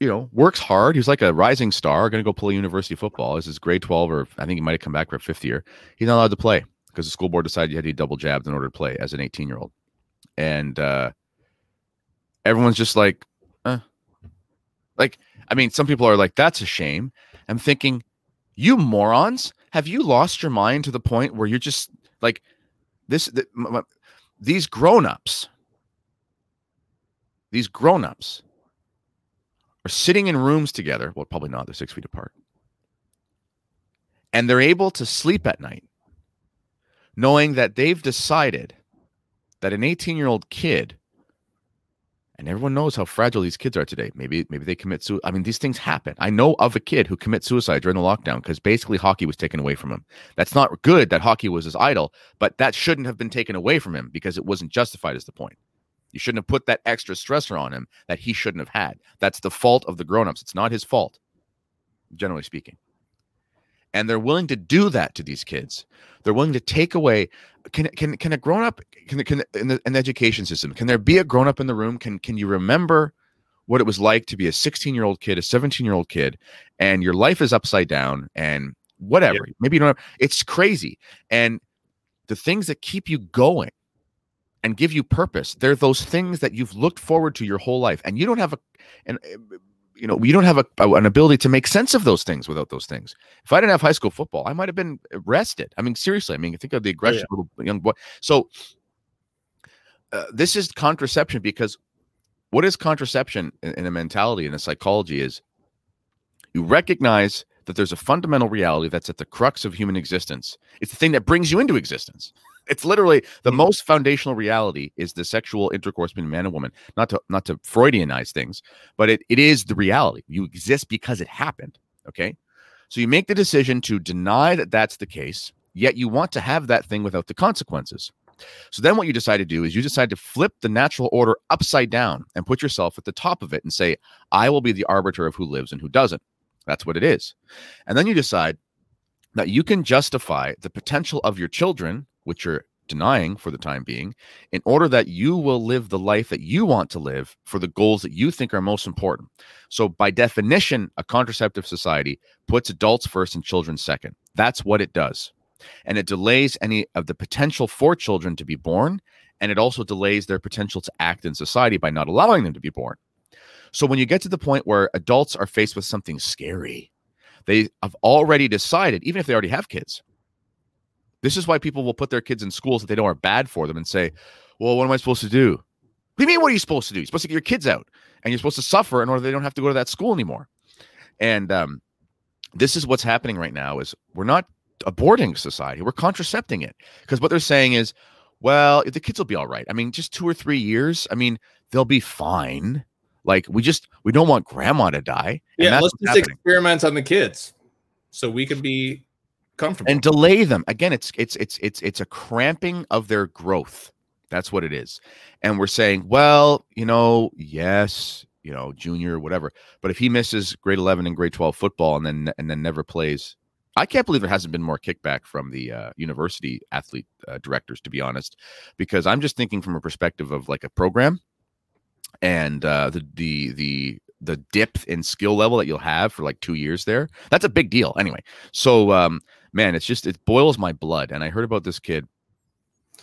you know, works hard. He's like a rising star, going to go play university football. This is grade 12, or I think he might have come back for a fifth year. He's not allowed to play because the school board decided you had to be double jabbed in order to play as an 18 year old. And uh, everyone's just like, eh. like, I mean, some people are like, that's a shame. I'm thinking, you morons, have you lost your mind to the point where you're just like, this, the, these grown ups, these grown ups are sitting in rooms together. Well, probably not. They're six feet apart. And they're able to sleep at night knowing that they've decided that an 18 year old kid, and everyone knows how fragile these kids are today. Maybe, maybe they commit suicide. I mean, these things happen. I know of a kid who commits suicide during the lockdown because basically hockey was taken away from him. That's not good that hockey was his idol, but that shouldn't have been taken away from him because it wasn't justified as the point. You shouldn't have put that extra stressor on him that he shouldn't have had. That's the fault of the grown-ups. It's not his fault, generally speaking. And they're willing to do that to these kids. They're willing to take away. Can can can a grown up can can in the, in the education system? Can there be a grown up in the room? Can can you remember what it was like to be a 16 year old kid, a 17 year old kid, and your life is upside down and whatever. Maybe you don't. Have, it's crazy. And the things that keep you going and give you purpose. They're those things that you've looked forward to your whole life, and you don't have a, and you know, you don't have a, an ability to make sense of those things without those things. If I didn't have high school football, I might have been arrested. I mean, seriously. I mean, think of the aggressive oh, yeah. little young boy. So uh, this is contraception because what is contraception in, in a mentality and a psychology is you recognize that there's a fundamental reality that's at the crux of human existence. It's the thing that brings you into existence it's literally the hmm. most foundational reality is the sexual intercourse between man and woman. Not to not to Freudianize things, but it, it is the reality. You exist because it happened. Okay, so you make the decision to deny that that's the case, yet you want to have that thing without the consequences. So then what you decide to do is you decide to flip the natural order upside down and put yourself at the top of it and say, I will be the arbiter of who lives and who doesn't. That's what it is. And then you decide that you can justify the potential of your children, which you're denying for the time being, in order that you will live the life that you want to live for the goals that you think are most important. So, by definition, a contraceptive society puts adults first and children second. That's what it does. And it delays any of the potential for children to be born. And it also delays their potential to act in society by not allowing them to be born. So, when you get to the point where adults are faced with something scary, they have already decided, even if they already have kids, this is why people will put their kids in schools that they know are bad for them and say, Well, what am I supposed to do? What do you mean, what are you supposed to do? You're supposed to get your kids out and you're supposed to suffer in order they don't have to go to that school anymore. And um, this is what's happening right now is we're not aborting society, we're contracepting it. Because what they're saying is, well, the kids will be all right. I mean, just two or three years, I mean, they'll be fine. Like we just we don't want grandma to die. Yeah, let's just happening. experiment on the kids so we can be comfortable. and delay them. Again it's it's it's it's it's a cramping of their growth. That's what it is. And we're saying well you know yes you know junior whatever. But if he misses grade 11 and grade 12 football and then and then never plays i can't believe there hasn't been more kickback from the uh, university athlete uh, directors to be honest because i'm just thinking from a perspective of like a program and uh, the the the the depth and skill level that you'll have for like two years there. That's a big deal. Anyway so um man, it's just it boils my blood. And I heard about this kid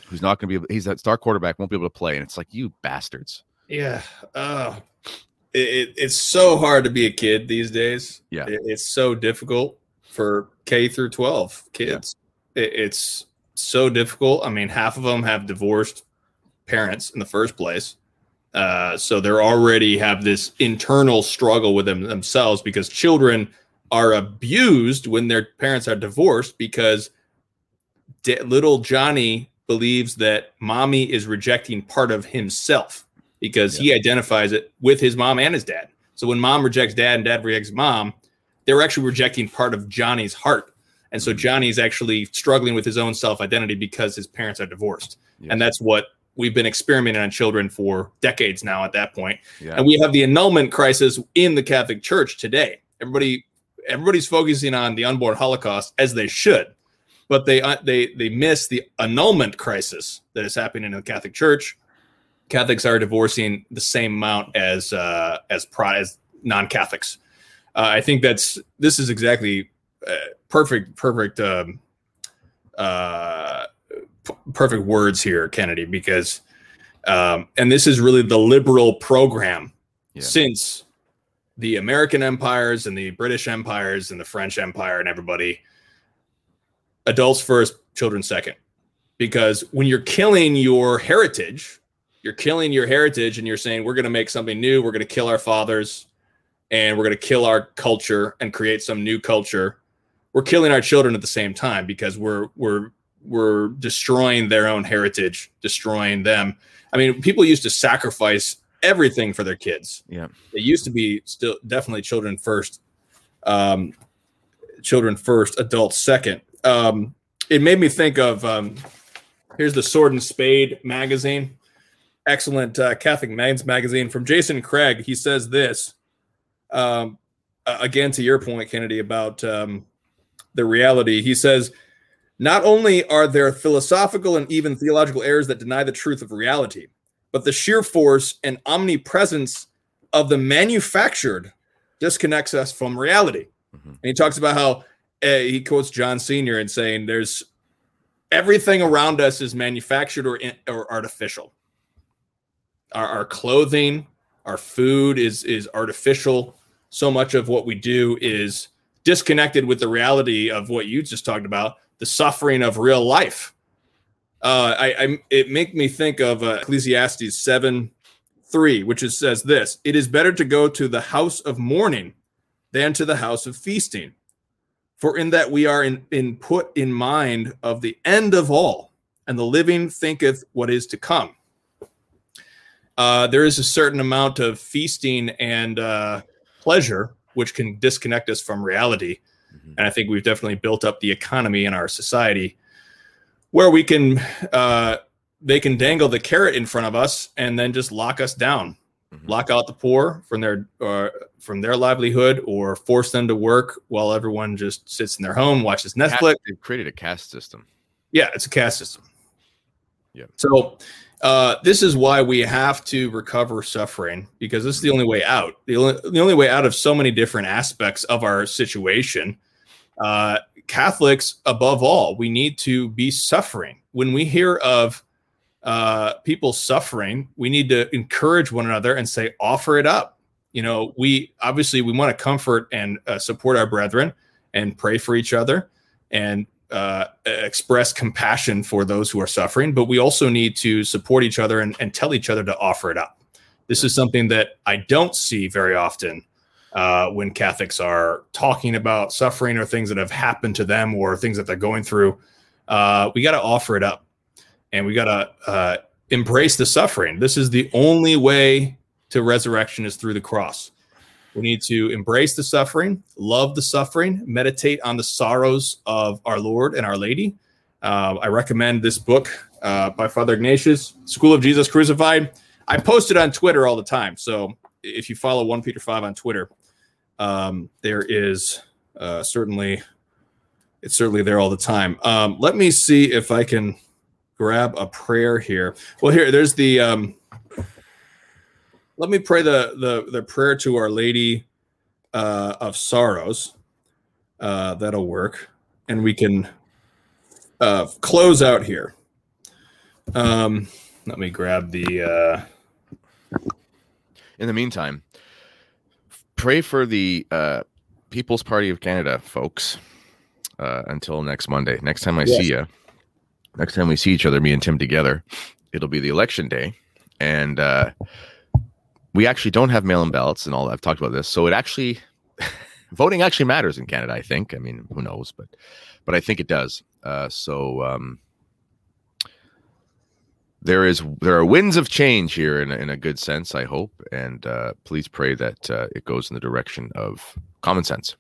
who's not going to be able, he's that star quarterback, won't be able to play. And it's like, you bastards. Yeah. Uh, it, it's so hard to be a kid these days. Yeah. It, it's so difficult for K through 12 kids. Yeah. It, it's so difficult. I mean, half of them have divorced parents in the first place. Uh, so they're already have this internal struggle with them themselves because children – are abused when their parents are divorced because little Johnny believes that mommy is rejecting part of himself because yeah. he identifies it with his mom and his dad. So when mom rejects dad and dad rejects mom, they're actually rejecting part of Johnny's heart. And so mm-hmm. Johnny's actually struggling with his own self identity because his parents are divorced. Yes. And that's what we've been experimenting on children for decades now at that point. Yeah. And we have the annulment crisis in the Catholic Church today. Everybody everybody's focusing on the unborn Holocaust as they should, but they uh, they they miss the annulment crisis that is happening in the Catholic Church. Catholics are divorcing the same amount as uh, as pro- as non Catholics. Uh, I think that's this is exactly uh, perfect perfect um, uh, p- perfect words here, Kennedy, because um, and this is really the liberal program yeah. since the American empires and the British empires and the French empire and everybody, adults first, children second. Because when you're killing your heritage, you're killing your heritage and you're saying, we're going to make something new, we're going to kill our fathers and we're going to kill our culture and create some new culture. We're killing our children at the same time because we're, we're, we're destroying their own heritage, destroying them. I mean, people used to sacrifice everything for their kids. Yeah. It used to be still definitely children first. Um, children first, adults second. Um, it made me think of um, here's the Sword and Spade magazine, excellent uh, Catholic men's magazine from Jason Craig. He says this um, again to your point, Kennedy, about um, the reality. He says, not only are there philosophical and even theological errors that deny the truth of reality, but the sheer force and omnipresence of the manufactured disconnects us from reality. Mm-hmm. And he talks about how uh, he quotes John Senior and saying, "There's everything around us is manufactured or, in, or artificial. Our, our clothing, our food is is artificial. So much of what we do is disconnected with the reality of what you just talked about, the suffering of real life." Uh, I, I, it make me think of uh, Ecclesiastes seven three, which is, says this: "It is better to go to the house of mourning than to the house of feasting, for in that we are in, in put in mind of the end of all, and the living thinketh what is to come." Uh, there is a certain amount of feasting and uh, pleasure which can disconnect us from reality, mm-hmm. and I think we've definitely built up the economy in our society where we can uh, they can dangle the carrot in front of us and then just lock us down, Mhm. lock out the poor from their uh, from their livelihood, or force them to work while everyone just sits in their home watches Netflix. They've created a caste system. Yeah, it's a caste system. Yeah. So uh, this is why we have to recover suffering because this is the only way out. The only, the only way out of so many different aspects of our situation. Uh, Catholics, above all, we need to be suffering. When we hear of uh, people suffering, we need to encourage one another and say, offer it up. You know, we obviously we want to comfort and uh, support our brethren and pray for each other and uh, express compassion for those who are suffering, but we also need to support each other and, and tell each other to offer it up. This is something that I don't see very often uh, when Catholics are talking about suffering or things that have happened to them or things that they're going through. Uh, we got to offer it up and we got to uh, embrace the suffering. This is the only way to resurrection is through the cross. We need to embrace the suffering, love the suffering, meditate on the sorrows of our Lord and Our Lady. Uh, I recommend this book uh, by Father Ignatius, School of Jesus Crucified. I post it on Twitter all the time. So if you follow 1 Peter 5 on Twitter, um, there is uh, certainly, it's certainly there all the time. Um, let me see if I can grab a prayer here. Well, here, there's the. Um, let me pray the the the prayer to Our Lady uh, of Sorrows. Uh, that'll work, and we can uh, close out here. Um, let me grab the. Uh, In the meantime, pray for the uh, People's Party of Canada, folks. Uh, until next Monday. Next time I Yes. see you, next time we see each other, me and Tim together, it'll be the election day, and uh, we actually don't have mail-in ballots and all. I've talked about this, so it actually voting actually matters in Canada. I think. I mean, who knows, but but I think it does. Uh, so um, there is there are winds of change here in a, in a good sense. I hope, and uh, please pray that uh, it goes in the direction of common sense.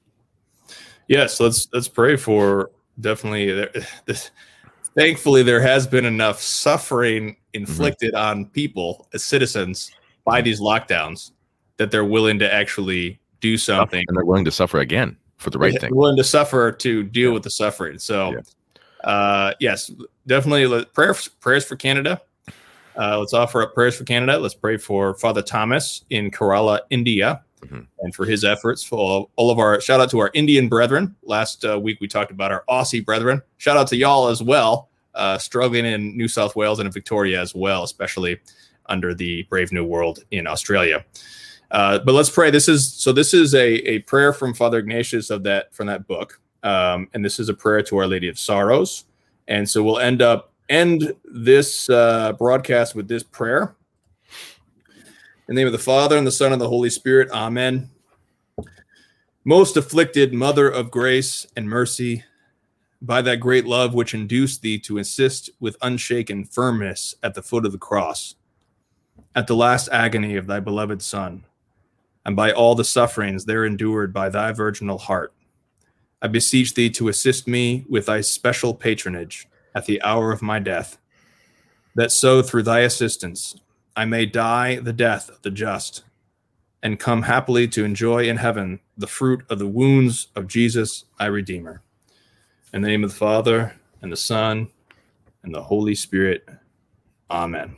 yes, let's let's pray for definitely. There, this, thankfully, there has been enough suffering inflicted on people as citizens by these lockdowns that they're willing to actually do something and they're willing to suffer again for the right They're thing. willing to suffer to deal with the suffering. So, Yeah. uh, yes, definitely prayers prayers for Canada. Uh, let's offer up prayers for Canada. Let's pray for Father Thomas in Kerala, India, Mhm. and for his efforts. For all, all of our shout out to our Indian brethren. Last uh, week we talked about our Aussie brethren. Shout out to y'all as well, uh, struggling in New South Wales and in Victoria as well, especially under the Brave New World in Australia. Uh, but let's pray. This is so. This is a a prayer from Father Ignatius of that from that book, um, and this is a prayer to Our Lady of Sorrows. And so we'll end up end this uh, broadcast with this prayer. In the name of the Father and the Son and the Holy Spirit. Amen. Most afflicted Mother of grace and mercy, by that great love which induced thee to insist with unshaken firmness at the foot of the cross, at the last agony of thy beloved Son, and by all the sufferings there endured by thy virginal heart, I beseech thee to assist me with thy special patronage at the hour of my death, that so through thy assistance I may die the death of the just, and come happily to enjoy in heaven the fruit of the wounds of Jesus, thy Redeemer. In the name of the Father, and the Son, and the Holy Spirit. Amen.